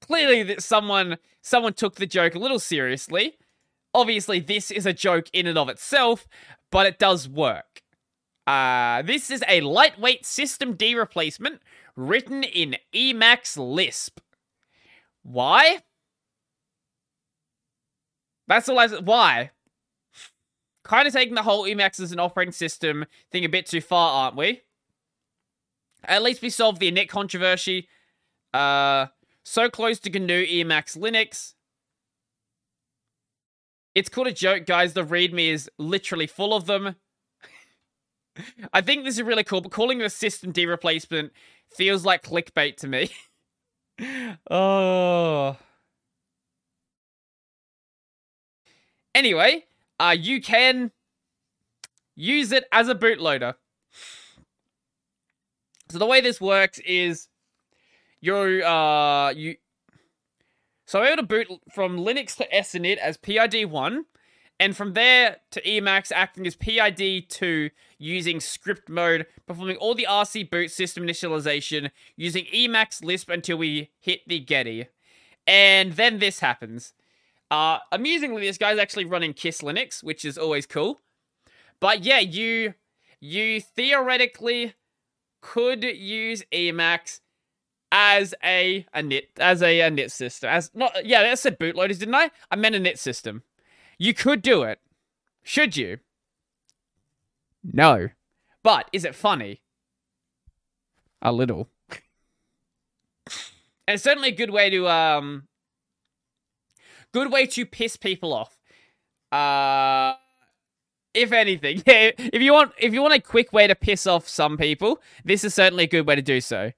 clearly that someone someone took the joke a little seriously. Obviously, this is a joke in and of itself, but it does work. Uh, this is a lightweight systemd replacement written in Emacs Lisp. Why? That's all I said. Why? Kind of taking the whole Emacs as an operating system thing a bit too far, aren't we? At least we solved the init controversy. Uh, so close to GNU Emacs Linux. It's called a joke, guys. The README is literally full of them. I think this is really cool, but calling it a systemd replacement feels like clickbait to me. oh. Anyway, uh, you can use it as a bootloader. So the way this works is you're uh you so I'm able to boot from Linux to sinit as PID1, and from there to Emacs acting as PID2 using script mode, performing all the RC boot system initialization using Emacs Lisp until we hit the Getty. And then this happens. Uh, amusingly, this guy's actually running Kiss Linux, which is always cool. But yeah, you you theoretically could use Emacs as a a init as a, a init system. As not yeah, I said bootloaders, didn't I? I meant a init system. You could do it. Should you? No. But is it funny? A little. and it's certainly a good way to um good way to piss people off. Uh if anything, if you want if you want a quick way to piss off some people, this is certainly a good way to do so.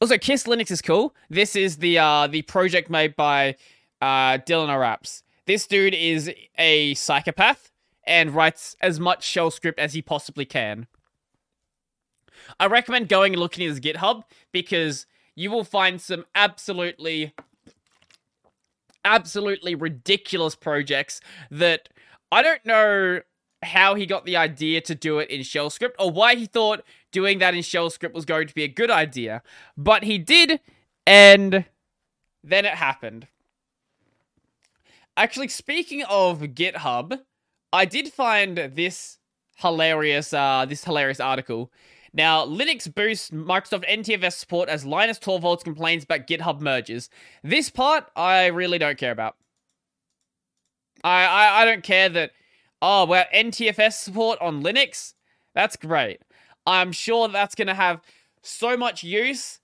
Also, Kiss Linux is cool. This is the uh, the project made by uh, Dylan Araps. This dude is a psychopath and writes as much shell script as he possibly can. I recommend going and looking at his GitHub because you will find some absolutely, absolutely ridiculous projects that I don't know how he got the idea to do it in shell script or why he thought doing that in shell script was going to be a good idea. But he did, and then it happened. Actually, speaking of GitHub, I did find this hilarious uh this hilarious article. Now, Linux boosts Microsoft NTFS support as Linus Torvalds complains about GitHub merges. This part, I really don't care about. I, I, I don't care that, oh, well, NTFS support on Linux? That's great. I'm sure that's going to have so much use.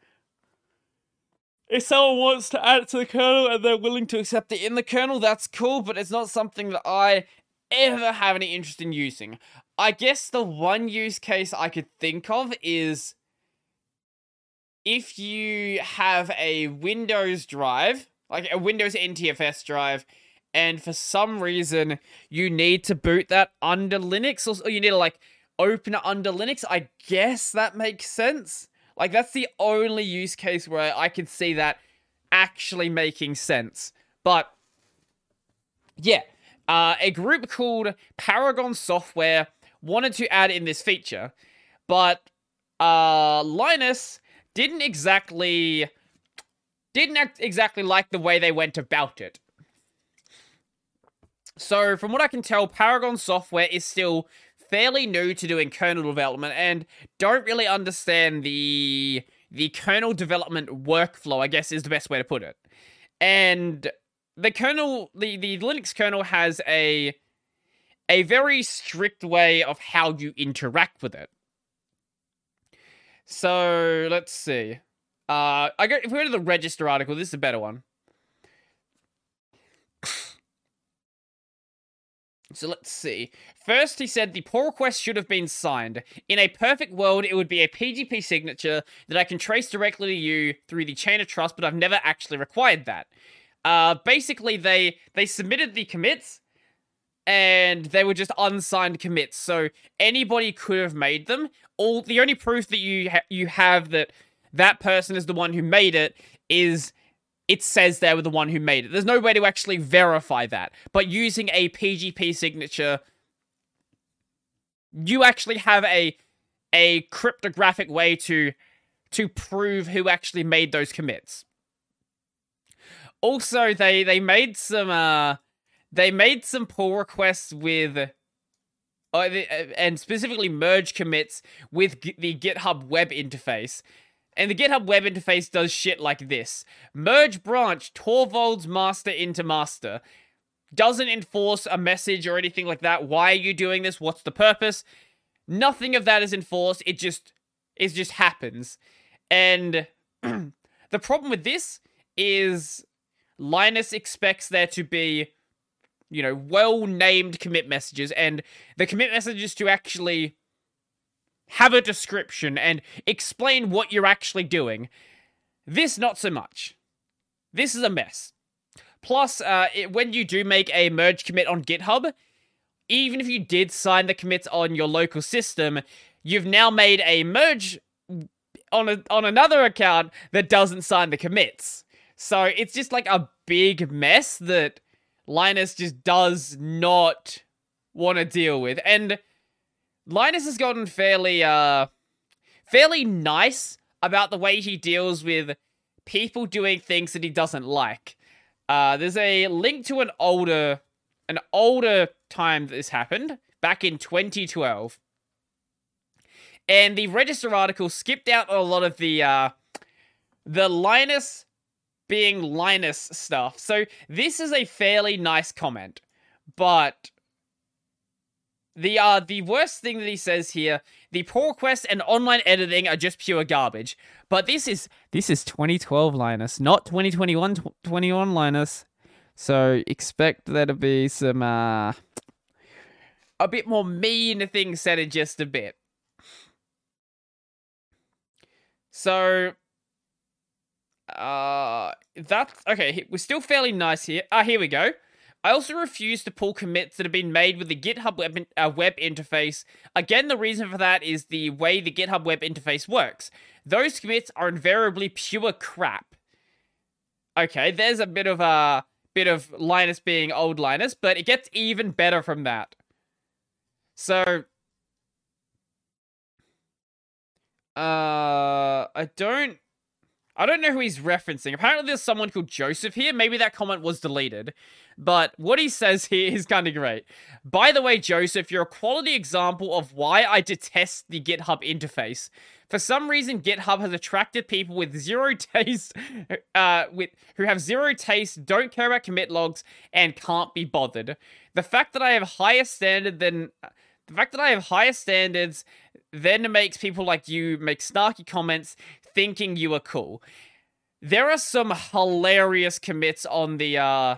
If someone wants to add it to the kernel and they're willing to accept it in the kernel, that's cool, but it's not something that I ever have any interest in using. I guess the one use case I could think of is if you have a Windows drive, like a Windows NTFS drive, and for some reason you need to boot that under Linux, or, you need to like open it under Linux, I guess that makes sense. Like that's the only use case where I can see that actually making sense. But yeah, uh, a group called Paragon Software wanted to add in this feature, but uh, Linus didn't exactly didn't exactly like the way they went about it. So, from what I can tell, Paragon Software is still fairly new to doing kernel development and don't really understand the the kernel development workflow, I guess is the best way to put it. And the kernel the, the Linux kernel has a a very strict way of how you interact with it. So let's see. Uh, I go if we go to the register article, this is a better one. So let's see. First, he said the pull request should have been signed. In a perfect world, it would be a PGP signature that I can trace directly to you through the chain of trust, but I've never actually required that. Uh, basically, they they submitted the commits, and they were just unsigned commits. So anybody could have made them. All the only proof that you ha- you have that that person is the one who made it is it says they were the one who made it. There's no way to actually verify that. But using a PGP signature, you actually have a a cryptographic way to to prove who actually made those commits. Also, they they made some uh they made some pull requests with uh, uh, and specifically merge commits with the GitHub web interface. And the GitHub web interface does shit like this. Merge branch Torvalds master into master. Doesn't enforce a message or anything like that. Why are you doing this? What's the purpose? Nothing of that is enforced. It just it just happens. And the problem with this is Linus expects there to be you know, well named commit messages and the commit messages to actually have a description and explain what you're actually doing. This, not so much. This is a mess. Plus, uh, it, when you do make a merge commit on GitHub, even if you did sign the commits on your local system, you've now made a merge on a, on another account that doesn't sign the commits. So it's just like a big mess that Linus just does not want to deal with. And Linus has gotten fairly uh fairly nice about the way he deals with people doing things that he doesn't like. Uh there's a link to an older an older time that this happened back in 2012. And the register article skipped out a lot of the uh the Linus being Linus stuff. So this is a fairly nice comment, but the uh the worst thing that he says here, the pull request and online editing are just pure garbage. But this is this is 2012 Linus, not 2021 21 Linus. So expect there to be some uh a bit more mean things said in just a bit. So uh, that's okay. We're still fairly nice here. Ah, uh, here we go. I also refuse to pull commits that have been made with the GitHub web, uh, web interface. Again, the reason for that is the way the GitHub web interface works. Those commits are invariably pure crap. Okay, there's a bit of a bit of Linus being old Linus, but it gets even better from that. So, uh, I don't, I don't know who he's referencing. Apparently, there's someone called Joseph here. Maybe that comment was deleted. But what he says here is kind of great. By the way, Joseph, you're a quality example of why I detest the GitHub interface. For some reason, GitHub has attracted people with zero taste, uh, with who have zero taste, don't care about commit logs, and can't be bothered. The fact that I have higher standard than the fact that I have higher standards then makes people like you make snarky comments thinking you are cool. There are some hilarious commits on the uh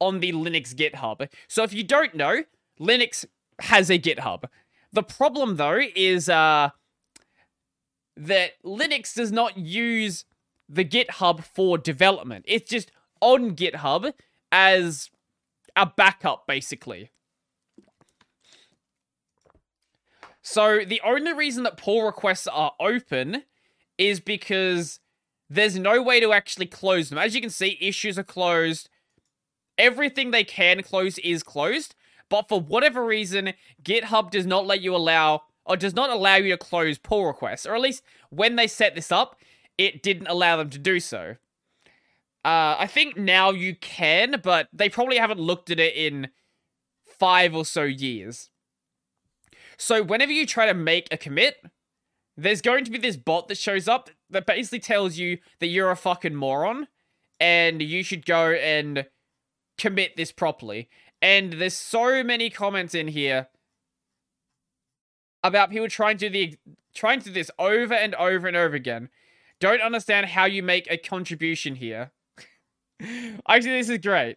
on the Linux GitHub. So if you don't know, Linux has a GitHub. The problem though is uh that Linux does not use the GitHub for development. It's just on GitHub as a backup basically. So the only reason that pull requests are open is because there's no way to actually close them. As you can see, issues are closed. Everything they can close is closed. But for whatever reason, GitHub does not let you allow or does not allow you to close pull requests. Or at least when they set this up, it didn't allow them to do so. Uh, I think now you can, but they probably haven't looked at it in five or so years. So whenever you try to make a commit, there's going to be this bot that shows up that basically tells you that you're a fucking moron and you should go and commit this properly. And there's so many comments in here about people trying to do the trying to do this over and over and over again. Don't understand how you make a contribution here. Actually, this is great.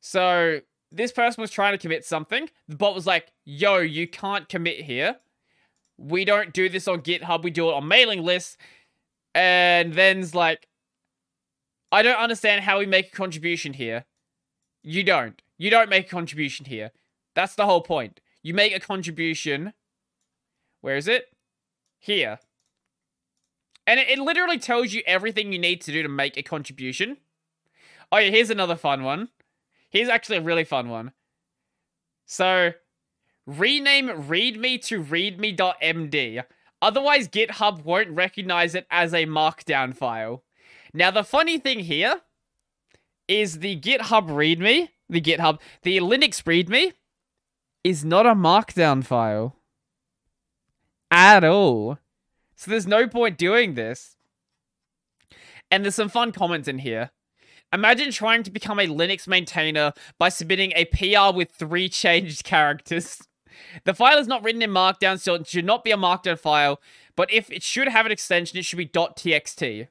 So this person was trying to commit something. The bot was like, yo, you can't commit here. We don't do this on GitHub. We do it on mailing lists. And then's like, I don't understand how we make a contribution here. You don't. You don't make a contribution here. That's the whole point. You make a contribution. Where is it? Here. And it, it literally tells you everything you need to do to make a contribution. Oh yeah, here's another fun one. Here's actually a really fun one. So, rename readme to readme.md. Otherwise, GitHub won't recognize it as a markdown file. Now, the funny thing here is the GitHub readme, the GitHub, the Linux readme is not a markdown file at all. So there's no point doing this. And there's some fun comments in here. Imagine trying to become a Linux maintainer by submitting a PR with three changed characters. The file is not written in Markdown, so it should not be a Markdown file, but if it should have an extension, it should be .txt.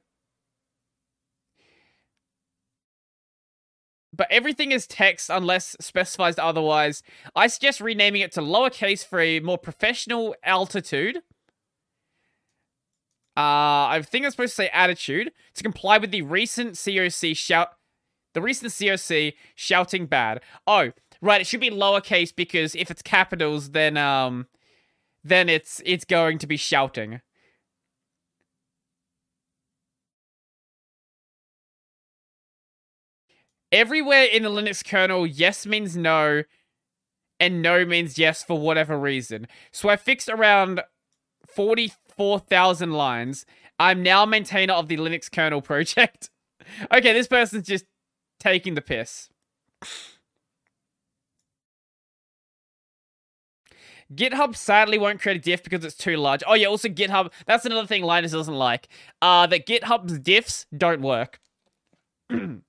But everything is text unless specified otherwise. I suggest renaming it to lowercase for a more professional altitude. Uh, I think I'm supposed to say attitude to comply with the recent COC shout, the recent COC shouting bad. Oh, right. It should be lowercase because if it's capitals, then um, then it's it's going to be shouting. Everywhere in the Linux kernel, yes means no, and no means yes for whatever reason. So I fixed around 40 4,000 lines. I'm now maintainer of the Linux kernel project. okay, this person's just taking the piss. GitHub sadly won't create a diff because it's too large. Oh yeah, also GitHub, that's another thing Linus doesn't like. Uh, that GitHub's diffs don't work. mm.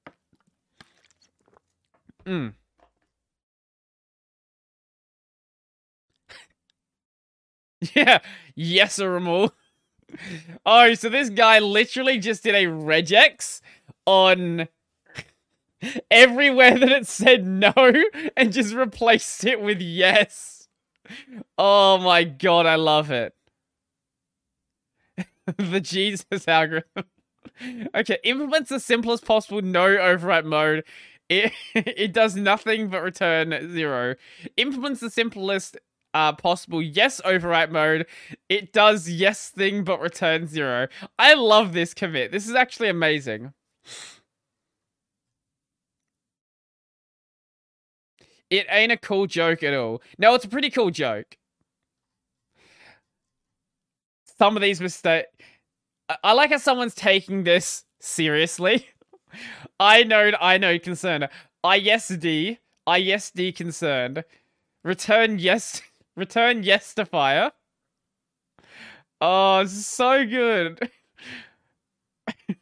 Yeah, yes, Ramul. Oh, so this guy literally just did a regex on everywhere that it said no and just replaced it with yes. Oh my god, I love it. the Jesus algorithm. okay, implements the simplest possible no overwrite mode. It, it does nothing but return zero. Implements the simplest uh, possible yes overwrite mode. It does yes thing but return zero. I love this commit. This is actually amazing. It ain't a cool joke at all. No, it's a pretty cool joke. Some of these mistakes. I like how someone's taking this seriously. I know, I know, concerned. I yes D. I yes D concerned. Return yes. Return yes to fire. Oh, so good.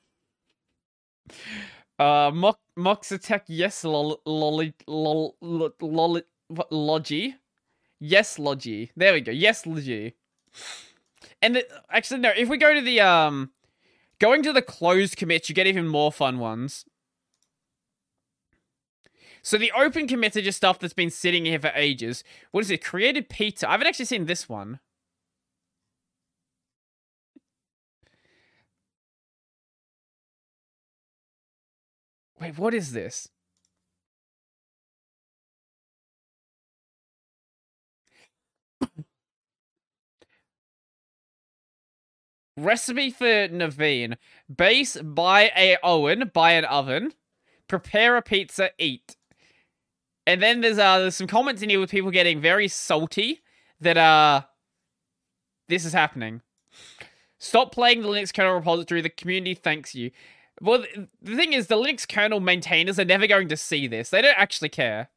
uh, mock Mox attack yes lol lolly lol lol logi. Yes logi. There we go. Yes logi. And the, actually no, if we go to the um going to the closed commits, you get even more fun ones. So the open commits are just stuff that's been sitting here for ages. What is it? Created pizza. I haven't actually seen this one. Wait, what is this? Recipe for Naveen. Base, by a Owen, buy an oven. Prepare a pizza, eat. And then there's uh there's some comments in here with people getting very salty that uh this is happening. Stop playing the Linux kernel repository. The community thanks you. Well, the thing is, the Linux kernel maintainers are never going to see this. They don't actually care.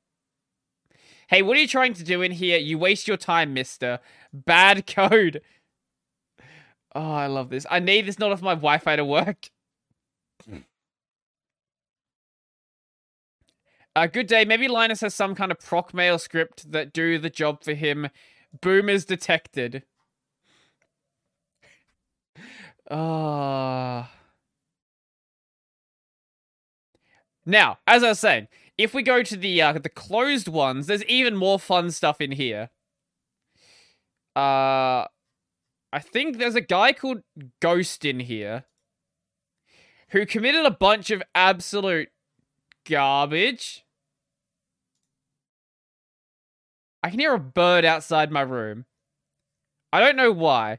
Hey, what are you trying to do in here? You waste your time, mister. Bad code. Oh, I love this. I need this not off my Wi-Fi to work. Uh, good day. Maybe Linus has some kind of procmail script that do the job for him. Boomers detected. Ah. Now, as I was saying, if we go to the uh, the closed ones, there's even more fun stuff in here. Uh, I think there's a guy called Ghost in here who committed a bunch of absolute garbage. I can hear a bird outside my room. I don't know why.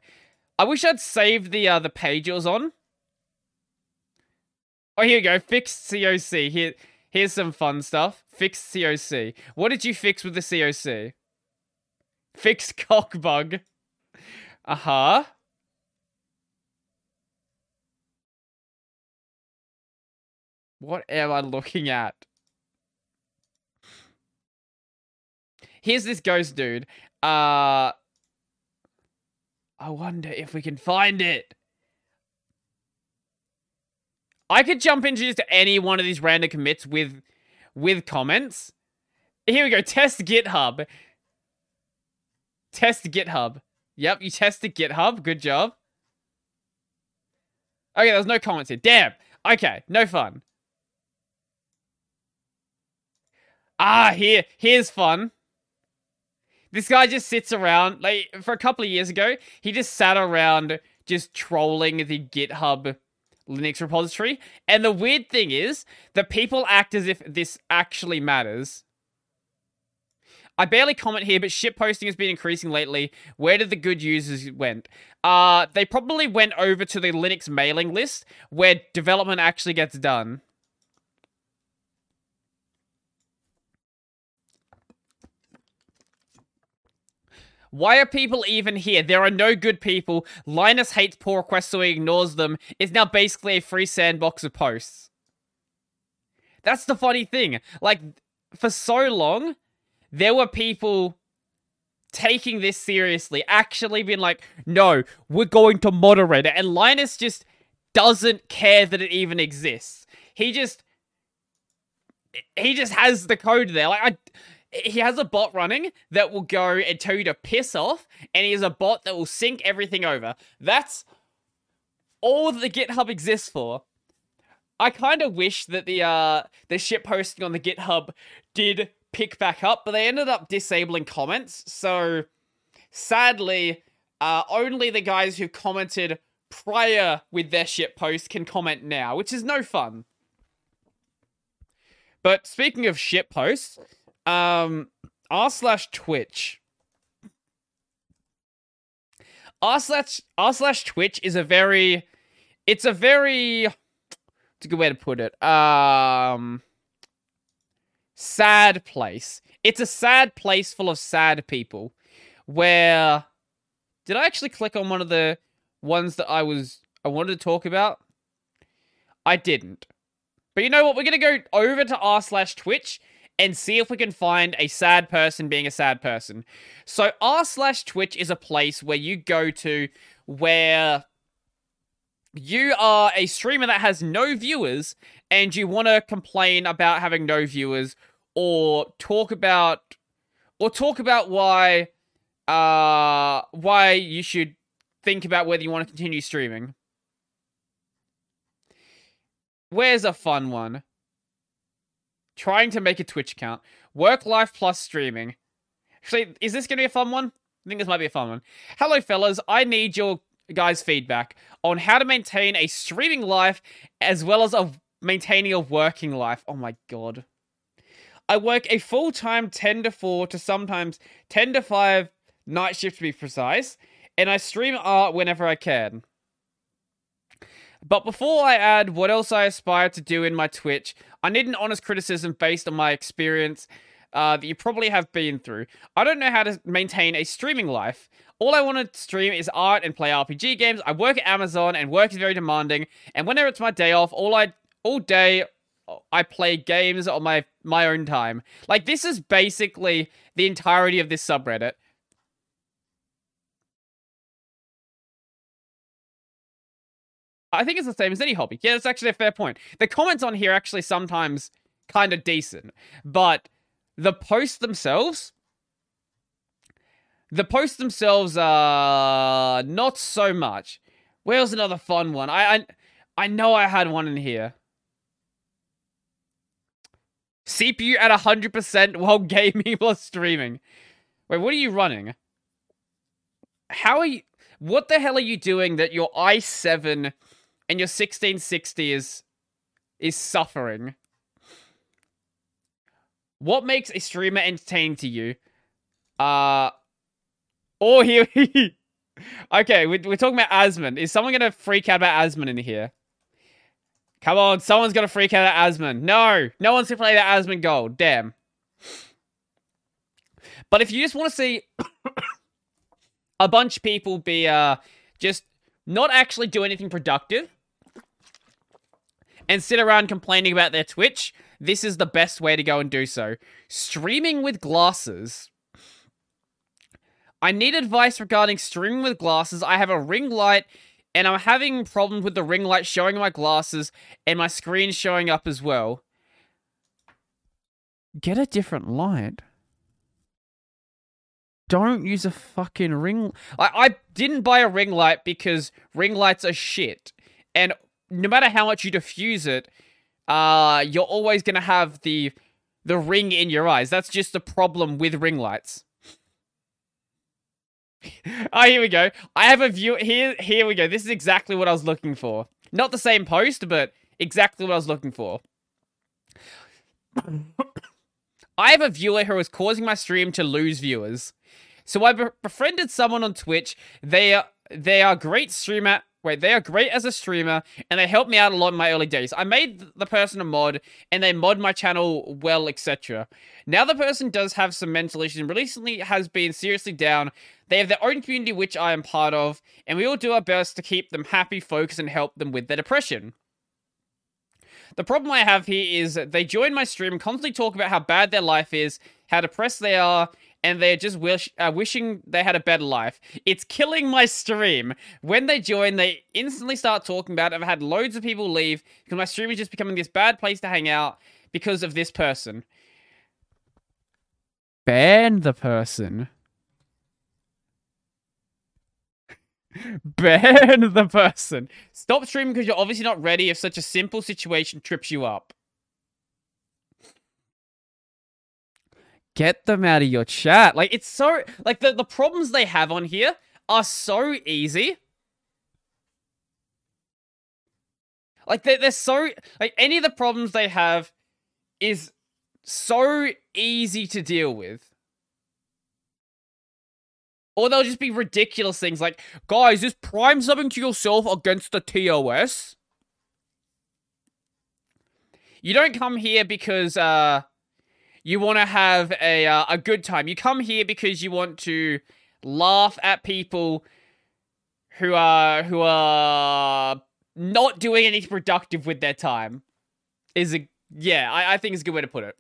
I wish I'd saved the uh, the page it was on. Oh, here you go. Fixed COC. Here, here's some fun stuff. Fixed COC. What did you fix with the COC? Fixed cock bug. Uh huh. What am I looking at? Here's this ghost dude. Uh. I wonder if we can find it. I could jump into just any one of these random commits with with comments. Here we go. Test GitHub. Test GitHub. Yep, you tested GitHub. Good job. Okay, there's no comments here. Damn. Okay, no fun. Ah, here, here's fun. This guy just sits around, like, for a couple of years ago, he just sat around just trolling the GitHub Linux repository. And the weird thing is the people act as if this actually matters. I barely comment here, but shit posting has been increasing lately. Where did the good users went? Uh, they probably went over to the Linux mailing list where development actually gets done. Why are people even here? There are no good people. Linus hates pull requests, so he ignores them. It's now basically a free sandbox of posts. That's the funny thing. Like, for so long, there were people taking this seriously, actually being like, no, we're going to moderate it. And Linus just doesn't care that it even exists. He just he just has the code there. Like I he has a bot running that will go and tell you to piss off, and he has a bot that will sync everything over. That's all the GitHub exists for. I kind of wish that the uh the shit posting on the GitHub did pick back up, but they ended up disabling comments. So sadly, uh only the guys who commented prior with their shit post can comment now, which is no fun. But speaking of shit posts, um, r slash Twitch. R slash r slash Twitch is a very, it's a very, it's a good way to put it. Um, sad place. It's a sad place full of sad people where did I actually click on one of the ones that I was I wanted to talk about? I didn't. But you know what? We're gonna go over to r slash Twitch and see if we can find a sad person being a sad person. So r slash Twitch is a place where you go to where you are a streamer that has no viewers and you want to complain about having no viewers or talk about or talk about why uh why you should think about whether you want to continue streaming. Where's a fun one? Trying to make a Twitch account. Work life plus streaming. Actually, is this going to be a fun one? I think this might be a fun one. Hello, fellas. I need your guys' feedback on how to maintain a streaming life as well as a maintaining a working life. Oh my god. I work a full time 10 to 4 to sometimes 10 to 5 night shift to be precise, and I stream art whenever I can. But before I add what else I aspire to do in my Twitch, I need an honest criticism based on my experience uh, that you probably have been through. I don't know how to maintain a streaming life. All I want to stream is art and play RPG games. I work at Amazon and work is very demanding. And whenever it's my day off, all I all day I play games on my my own time. Like this is basically the entirety of this subreddit. I think it's the same as any hobby. Yeah, that's actually a fair point. The comments on here actually sometimes kind of decent, but the posts themselves, the posts themselves are not so much. Where's another fun one? I, I I know I had one in here. CPU at 100% while gaming or streaming. Wait, what are you running? How are you... What the hell are you doing that your i7 and your 1660 is is suffering? What makes a streamer entertaining to you? Uh... Oh, here... okay, we're, we're talking about Asmon. Is someone to freak out about Asmon in here? Come on, someone's gonna freak out at Asmon. No, no one's to play that Asmongold. Damn. But if you just want to see a bunch of people be uh, just not actually do anything productive and sit around complaining about their Twitch, this is the best way to go and do so. Streaming with glasses. I need advice regarding streaming with glasses. I have a ring light and I'm having problems with the ring light showing my glasses and my screen showing up as well. Get a different light. Don't use a fucking ring. I, I didn't buy a ring light because ring lights are shit. And no matter how much you diffuse it, uh, you're always gonna have the the ring in your eyes. That's just the problem with ring lights. oh, here we go. I have a view. Here, here we go. This is exactly what I was looking for. Not the same post, but exactly what I was looking for. I have a viewer who is causing my stream to lose viewers. So I befriended someone on Twitch. They are they are great streamer. Wait, they are great as a streamer, and they helped me out a lot in my early days. I made the person a mod, and they mod my channel well, etc. Now the person does have some mental issues, and recently has been seriously down. They have their own community, which I am part of, and we all do our best to keep them happy, focused, and help them with their depression. The problem I have here is they join my stream constantly talk about how bad their life is, how depressed they are, and they're just wish, uh, wishing they had a better life. It's killing my stream. When they join, they instantly start talking about it. I've had loads of people leave because my stream is just becoming this bad place to hang out because of this person. Ban the person. Ban the person. Stop streaming because you're obviously not ready if such a simple situation trips you up. Get them out of your chat. Like, it's so... Like, the, the problems they have on here are so easy. Like, they're, they're so... Like, any of the problems they have is so easy to deal with. Or they'll just be ridiculous things like, guys, is Prime subbing to yourself against the TOS? You don't come here because, uh, you want to have a uh, a good time. You come here because you want to laugh at people who are who are not doing anything productive with their time. Is a yeah, I, I think it's a good way to put it.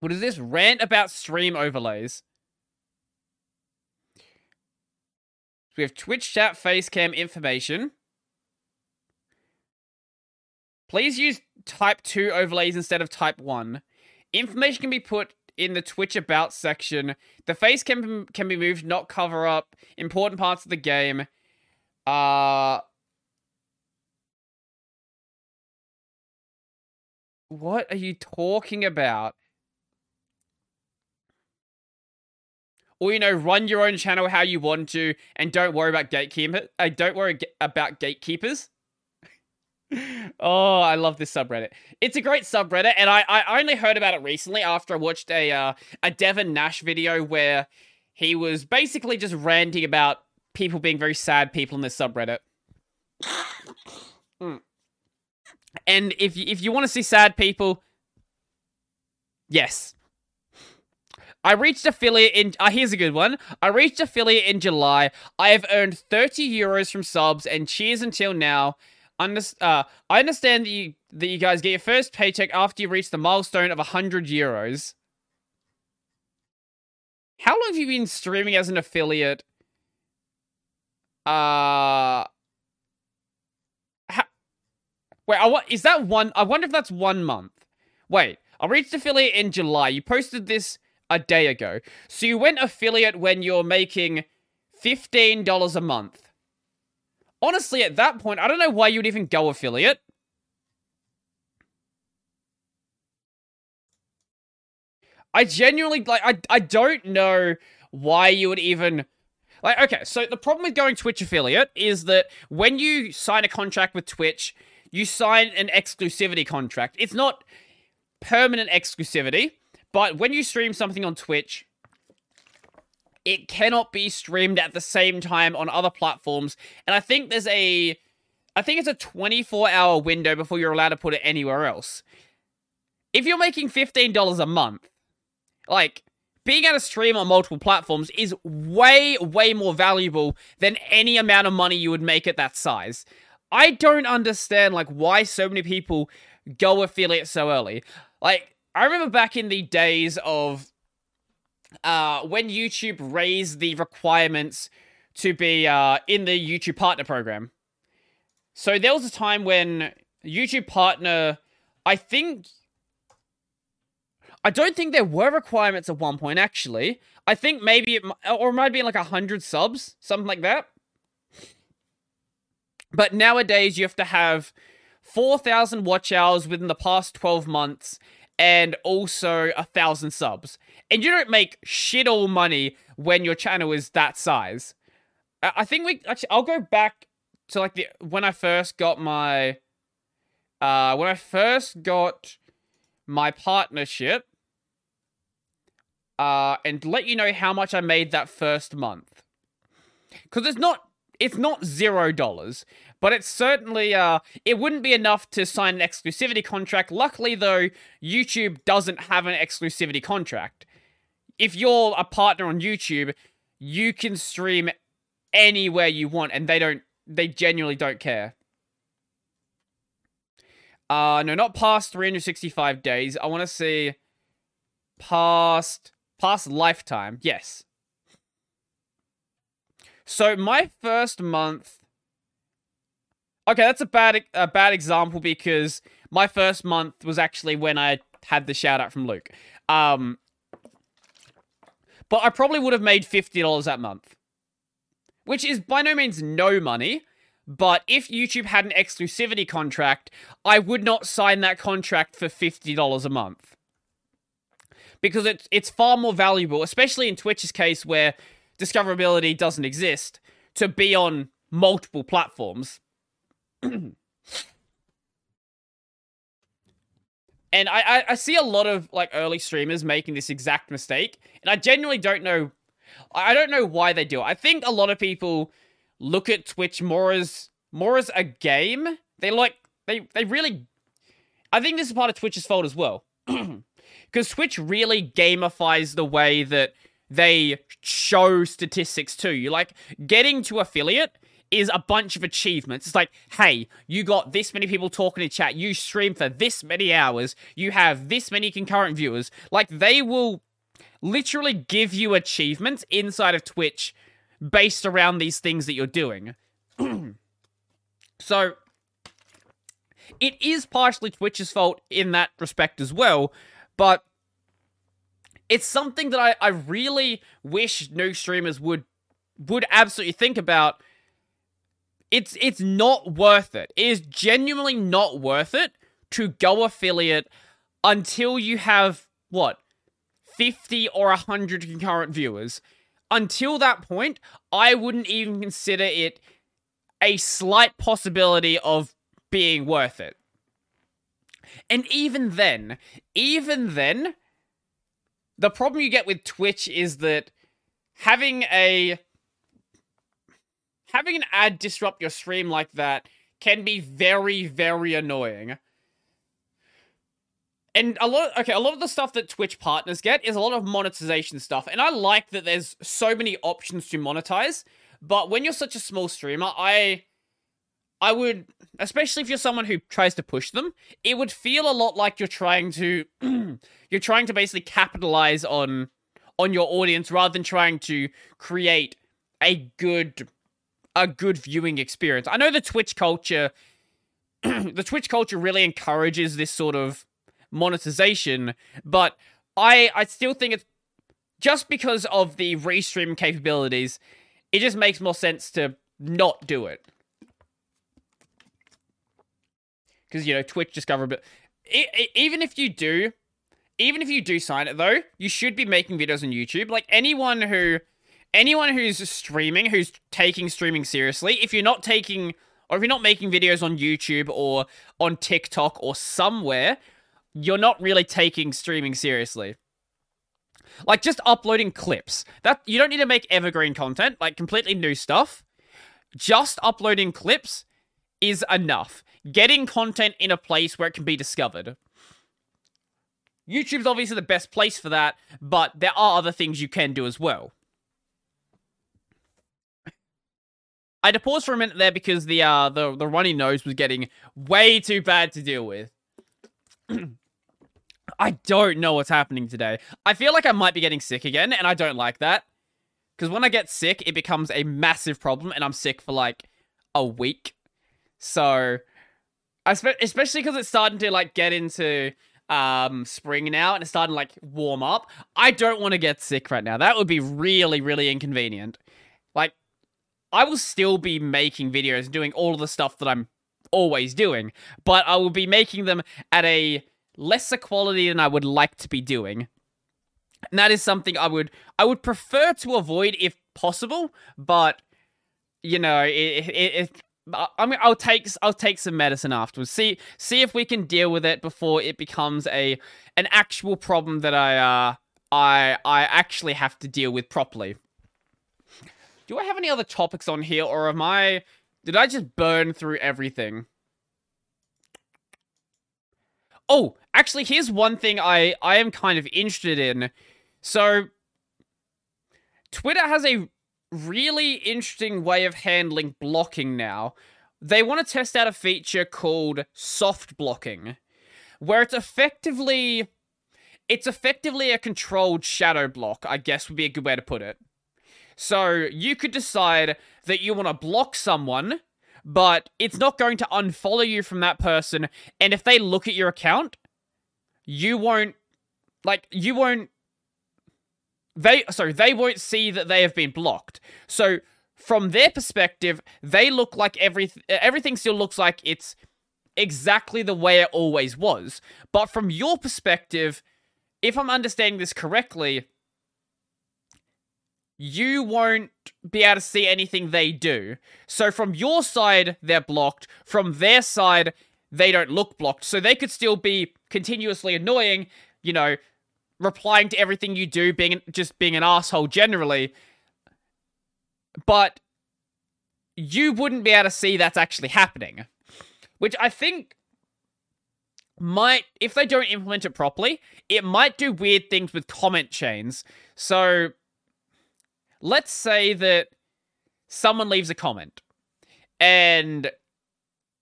What is this? Rant about stream overlays. we have Twitch chat facecam information. Please use type 2 overlays instead of type 1. Information can be put in the Twitch about section. The face can can be moved, not cover up important parts of the game. Uh What are you talking about? Or you know, run your own channel how you want to, and don't worry about gatekeeper. Uh, don't worry about gatekeepers oh, I love this subreddit. It's a great subreddit, and I, I only heard about it recently after I watched a uh, a Devin Nash video where he was basically just ranting about people being very sad people in this subreddit. mm. And if you, if you want to see sad people, yes. I reached affiliate in. Uh, here's a good one. I reached affiliate in July. I have earned 30 euros from subs, and cheers until now. Under, uh, I understand that you that you guys get your first paycheck after you reach the milestone of 100 euros. How long have you been streaming as an affiliate? Uh Wait, I, is that one? I wonder if that's one month. Wait, I reached affiliate in July. You posted this a day ago. So you went affiliate when you're making $15 a month. Honestly, at that point, I don't know why you would even go affiliate. I genuinely, like, I, I don't know why you would even... Like, okay, so the problem with going Twitch affiliate is that when you sign a contract with Twitch, you sign an exclusivity contract. It's not permanent exclusivity, but when you stream something on Twitch, it cannot be streamed at the same time on other platforms. And I think there's a I think it's a 24 hour window before you're allowed to put it anywhere else. If you're making $15 a month, like being able to stream on multiple platforms is way, way more valuable than any amount of money you would make at that size. I don't understand like why so many people go affiliate so early. Like, I remember back in the days of uh, when YouTube raised the requirements to be uh, in the YouTube Partner Program. So there was a time when YouTube Partner, I think, I don't think there were requirements at one point, actually. I think maybe it, or it might be like 100 subs, something like that. But nowadays, you have to have 4,000 watch hours within the past 12 months and also a thousand subs. And you don't make shit all money when your channel is that size. I think we actually I'll go back to like the when I first got my uh when I first got my partnership uh and let you know how much I made that first month. Cuz it's not it's not 0 dollars. But it's certainly, uh, it wouldn't be enough to sign an exclusivity contract. Luckily, though, YouTube doesn't have an exclusivity contract. If you're a partner on YouTube, you can stream anywhere you want, and they don't, they genuinely don't care. Uh, no, not past 365 days. I want to see past, past lifetime. Yes. So my first month Okay, that's a bad a bad example because my first month was actually when I had the shout out from Luke. Um, but I probably would have made fifty dollars that month, which is by no means no money. But if YouTube had an exclusivity contract, I would not sign that contract for fifty dollars a month because it's it's far more valuable, especially in Twitch's case where discoverability doesn't exist, to be on multiple platforms and I, I, I see a lot of like early streamers making this exact mistake, and I genuinely don't know. I don't know why they do it. I think a lot of people look at Twitch more as more as a game. They like they they really I think this is part of Twitch's fault as well. Because Twitch really gamifies the way that they show statistics to you. Like, getting to affiliate is a bunch of achievements. It's like, hey, you got this many people talking in chat, you stream for this many hours, you have this many concurrent viewers. Like, they will literally give you achievements inside of Twitch based around these things that you're doing. so, it is partially Twitch's fault in that respect as well, but it's something that I, I really wish new streamers would would absolutely think about. It's it's not worth it. It is genuinely not worth it to go affiliate until you have what 50 or 100 concurrent viewers. Until that point, I wouldn't even consider it a slight possibility of being worth it. And even then, even then, the problem you get with Twitch is that having a having an ad disrupt your stream like that can be very very annoying. And a lot of, okay, a lot of the stuff that Twitch partners get is a lot of monetization stuff. And I like that there's so many options to monetize, but when you're such a small streamer, I I would, especially if you're someone who tries to push them, it would feel a lot like you're trying to, you're trying to basically capitalize on, on your audience rather than trying to create a good, a good viewing experience. I know the Twitch culture, the Twitch culture really encourages this sort of monetization, but I, I still think it's just because of the restream capabilities, it just makes more sense to not do it. because you know Twitch discovered. But even if you do, even if you do sign it though, you should be making videos on YouTube. Like anyone who, anyone who's streaming, who's taking streaming seriously, if you're not taking or if you're not making videos on YouTube or on TikTok or somewhere, you're not really taking streaming seriously. Like just uploading clips. That you don't need to make evergreen content, like completely new stuff. Just uploading clips is enough getting content in a place where it can be discovered. YouTube's obviously the best place for that, but there are other things you can do as well. I had to pause for a minute there because the uh the the runny nose was getting way too bad to deal with. I don't know what's happening today. I feel like I might be getting sick again, and I don't like that. Because when I get sick, it becomes a massive problem, and I'm sick for like a week. So I especially because it's starting to like get into um spring now and it's starting to like warm up. I don't want to get sick right now. That would be really really inconvenient. Like I will still be making videos and doing all the stuff that I'm always doing, but I will be making them at a lesser quality than I would like to be doing. And that is something I would I would prefer to avoid if possible, but you know, it, it, it I mean, I'll take I'll take some medicine afterwards. See see if we can deal with it before it becomes a an actual problem that I uh I I actually have to deal with properly. Do I have any other topics on here, or am I? Did I just burn through everything? Oh, actually, here's one thing I I am kind of interested in. So, Twitter has a really interesting way of handling blocking now. They want to test out a feature called soft blocking, where it's effectively it's effectively a controlled shadow block, I guess would be a good way to put it. So you could decide that you want to block someone, but it's not going to unfollow you from that person, and if they look at your account, you won't like you won't they sorry they won't see that they have been blocked. So from their perspective they look like everything everything still looks like it's exactly the way it always was. But from your perspective if i'm understanding this correctly you won't be able to see anything they do so from your side they're blocked from their side they don't look blocked so they could still be continuously annoying you know replying to everything you do, being just being an asshole generally. But you wouldn't be able to see that's actually happening. Which I think might, if they don't implement it properly, it might do weird things with comment chains. So, let's say that someone leaves a comment and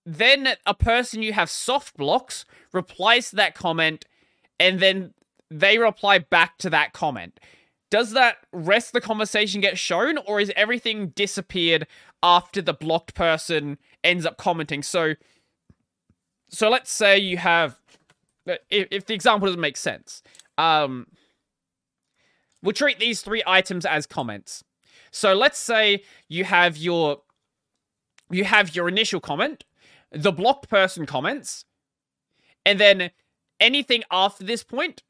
then a person you have soft blocks replies to that comment and then they reply back to that comment. Does that rest the conversation get shown or is everything disappeared after the blocked person ends up commenting? So so let's say you have if, if the example doesn't make sense. Um we'll treat these three items as comments. So let's say you have your you have your initial comment, the blocked person comments, and then anything after this point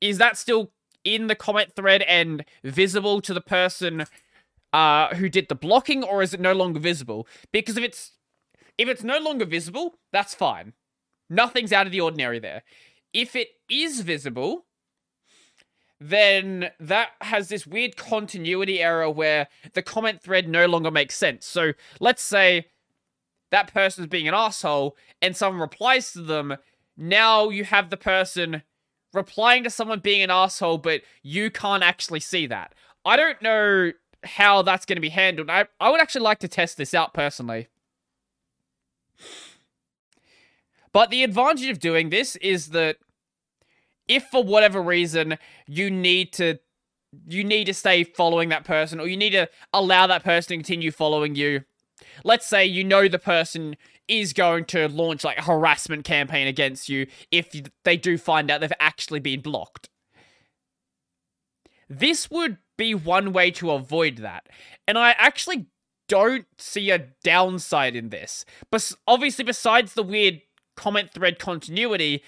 is that still in the comment thread and visible to the person uh, who did the blocking, or is it no longer visible? Because if it's if it's no longer visible, that's fine. Nothing's out of the ordinary there. If it is visible, then that has this weird continuity error where the comment thread no longer makes sense. So let's say that person's being an asshole and someone replies to them. Now you have the person replying to someone being an asshole, but you can't actually see that. I don't know how that's going to be handled. I, I would actually like to test this out personally. But the advantage of doing this is that if for whatever reason you need to you need to stay following that person or you need to allow that person to continue following you let's say you know the person is going to launch like a harassment campaign against you if they do find out they've actually been blocked. This would be one way to avoid that and i actually don't see a downside in this. But obviously besides the weird comment thread continuity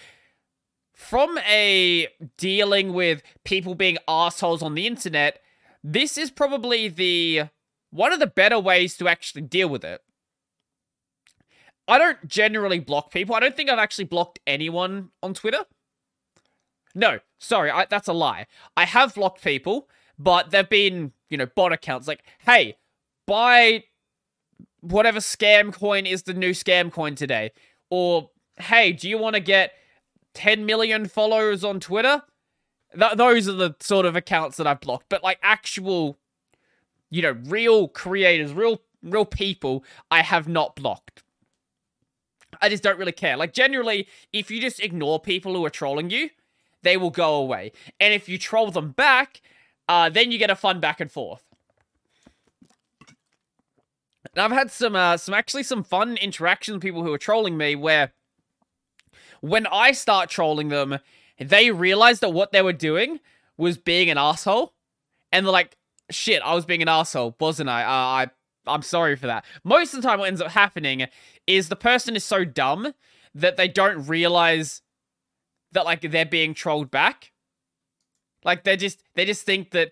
from a dealing with people being assholes on the internet, this is probably the one of the better ways to actually deal with it. I don't generally block people. I don't think I've actually blocked anyone on Twitter. No, sorry, I, that's a lie. I have blocked people, but they've been, you know, bot accounts like, hey, buy whatever scam coin is the new scam coin today. Or, hey, do you want to get 10 million followers on Twitter. Th- those are the sort of accounts that I've blocked. But like actual, you know, real creators, real real people, I have not blocked. I just don't really care. Like generally, if you just ignore people who are trolling you, they will go away. And if you troll them back, uh, then you get a fun back and forth. And I've had some, uh, some actually some fun interactions with people who are trolling me where when I start trolling them, they realize that what they were doing was being an asshole, and they're like, "Shit, I was being an asshole, wasn't I? Uh, I I'm sorry for that." Most of the time, what ends up happening is the person is so dumb that they don't realize that like they're being trolled back. Like they just they just think that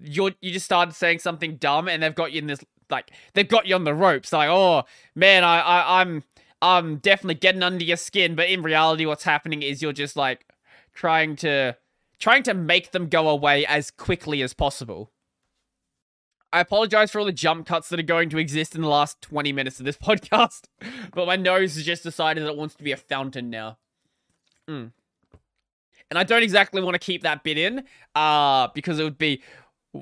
you're you just started saying something dumb and they've got you in this like they've got you on the ropes. Like, oh man, I, I I'm um definitely getting under your skin, but in reality what's happening is you're just like trying to trying to make them go away as quickly as possible. I apologize for all the jump cuts that are going to exist in the last 20 minutes of this podcast, but my nose has just decided that it wants to be a fountain now. Mm. And I don't exactly want to keep that bit in, uh, because it would be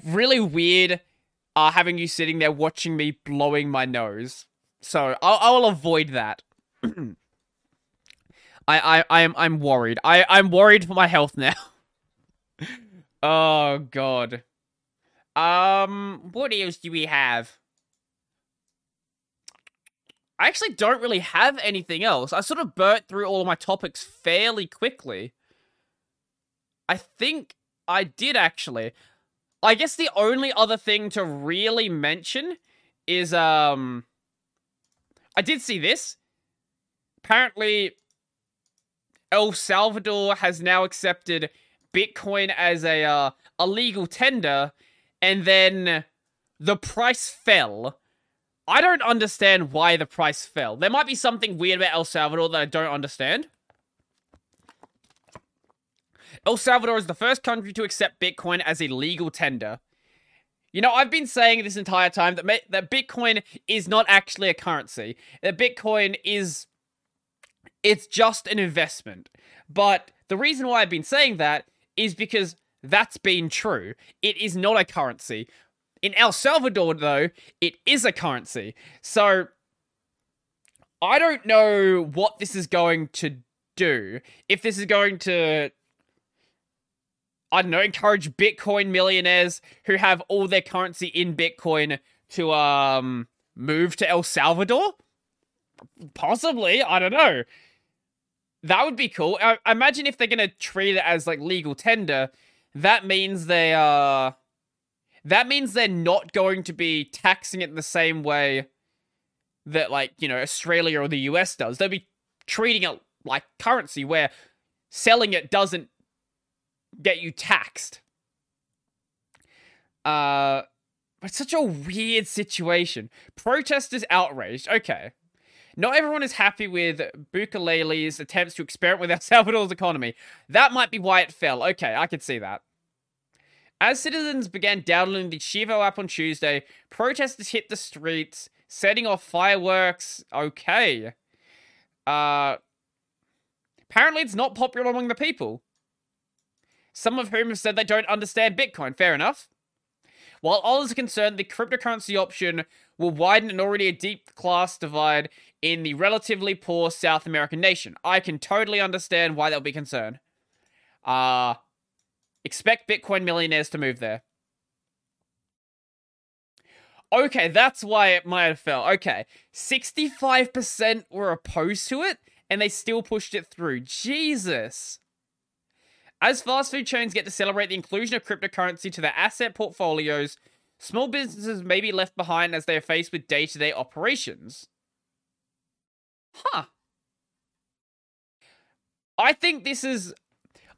really weird uh, having you sitting there watching me blowing my nose. So I'll, I'll avoid that. I, I, I am, I'm worried. I, I'm worried for my health now. oh god. Um, what else do we have? I actually don't really have anything else. I sort of burnt through all of my topics fairly quickly. I think I did actually. I guess the only other thing to really mention is um I did see this. Apparently, El Salvador has now accepted Bitcoin as a uh, a legal tender, and then the price fell. I don't understand why the price fell. There might be something weird about El Salvador that I don't understand. El Salvador is the first country to accept Bitcoin as a legal tender. You know, I've been saying this entire time that that Bitcoin is not actually a currency. That Bitcoin is it's just an investment. But the reason why I've been saying that is because that's been true. It is not a currency. In El Salvador, though, it is a currency. So I don't know what this is going to do. If this is going to, I don't know, encourage Bitcoin millionaires who have all their currency in Bitcoin to um move to El Salvador? Possibly. I don't know. That would be cool. I, imagine if they're gonna treat it as like legal tender, that means they are. Uh, that means they're not going to be taxing it the same way that like you know Australia or the US does. They'll be treating it like currency, where selling it doesn't get you taxed. Uh, it's such a weird situation. Protesters outraged. Okay. Not everyone is happy with Bukele's attempts to experiment with El Salvador's economy. That might be why it fell. Okay, I could see that. As citizens began downloading the Chivo app on Tuesday, protesters hit the streets, setting off fireworks. Okay. Uh, apparently, it's not popular among the people. Some of whom have said they don't understand Bitcoin. Fair enough. While others are concerned, the cryptocurrency option will widen an already a deep class divide in the relatively poor South American nation. I can totally understand why they'll be concerned. Uh, expect Bitcoin millionaires to move there. Okay, that's why it might have fell. Okay, 65% were opposed to it, and they still pushed it through. Jesus. As fast food chains get to celebrate the inclusion of cryptocurrency to their asset portfolios, small businesses may be left behind as they are faced with day to day operations. Huh. I think this is.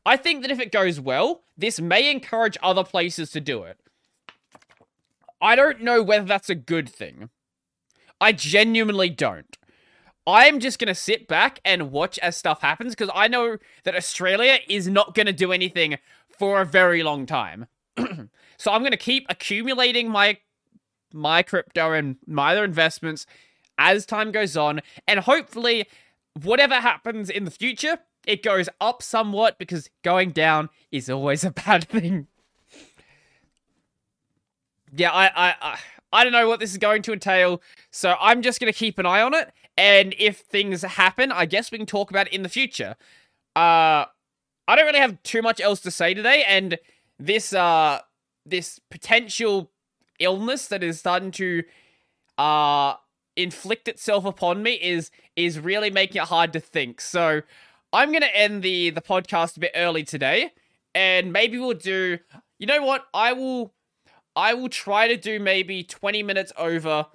I think that if it goes well, this may encourage other places to do it. I don't know whether that's a good thing. I genuinely don't. I'm just going to sit back and watch as stuff happens because I know that Australia is not going to do anything for a very long time. so I'm going to keep accumulating my my crypto and my other investments as time goes on and hopefully whatever happens in the future it goes up somewhat because going down is always a bad thing. Yeah, I I I, I don't know what this is going to entail, so I'm just going to keep an eye on it and if things happen, I guess we can talk about it in the future. Uh, I don't really have too much else to say today, and this uh this potential illness that is starting to uh inflict itself upon me is is really making it hard to think. So I'm gonna end the the podcast a bit early today, and maybe we'll do. You know what? I will. I will try to do maybe 20 minutes over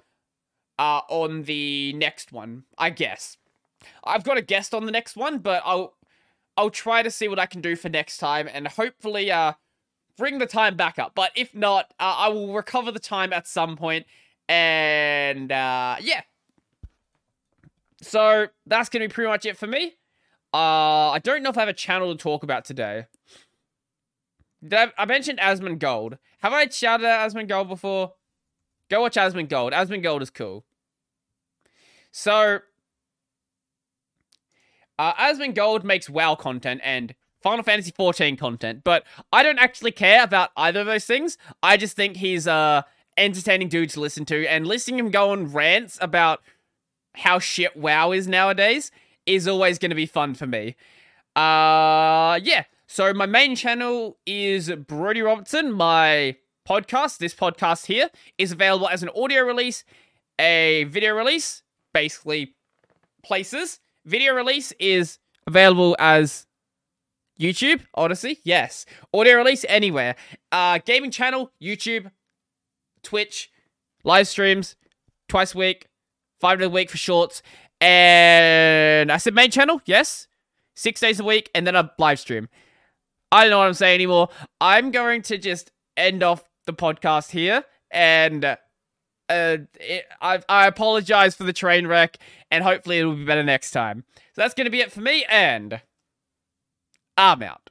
uh, on the next one, I guess. I've got a guest on the next one, but I'll I'll try to see what I can do for next time and hopefully uh bring the time back up. But if not, uh, I will recover the time at some point and uh yeah. So that's going to be pretty much it for me. Uh I don't know if I have a channel to talk about today. I, mentioned Asmongold. Have I shouted out Asmongold before? Go watch Asmongold. Asmund Gold is cool. So, uh, Asmongold makes WoW content and Final Fantasy XIV content, but I don't actually care about either of those things. I just think he's uh entertaining dude to listen to, and listening him go on rants about how shit WoW is nowadays is always going to be fun for me. Uh, yeah. So my main channel is Brodie Robertson. My podcast, this podcast here, is available as an audio release, a video release, basically places. Video release is available as YouTube, Odysee, yes. Audio release anywhere. Uh, gaming channel, YouTube, Twitch, live streams, twice a week, five days a week for shorts, and I said main channel, yes, six days a week, and then a live stream. I don't know what I'm saying anymore. I'm going to just end off the podcast here, and uh, it, I, I apologize for the train wreck, and hopefully it'll be better next time. So that's going to be it for me, and I'm out.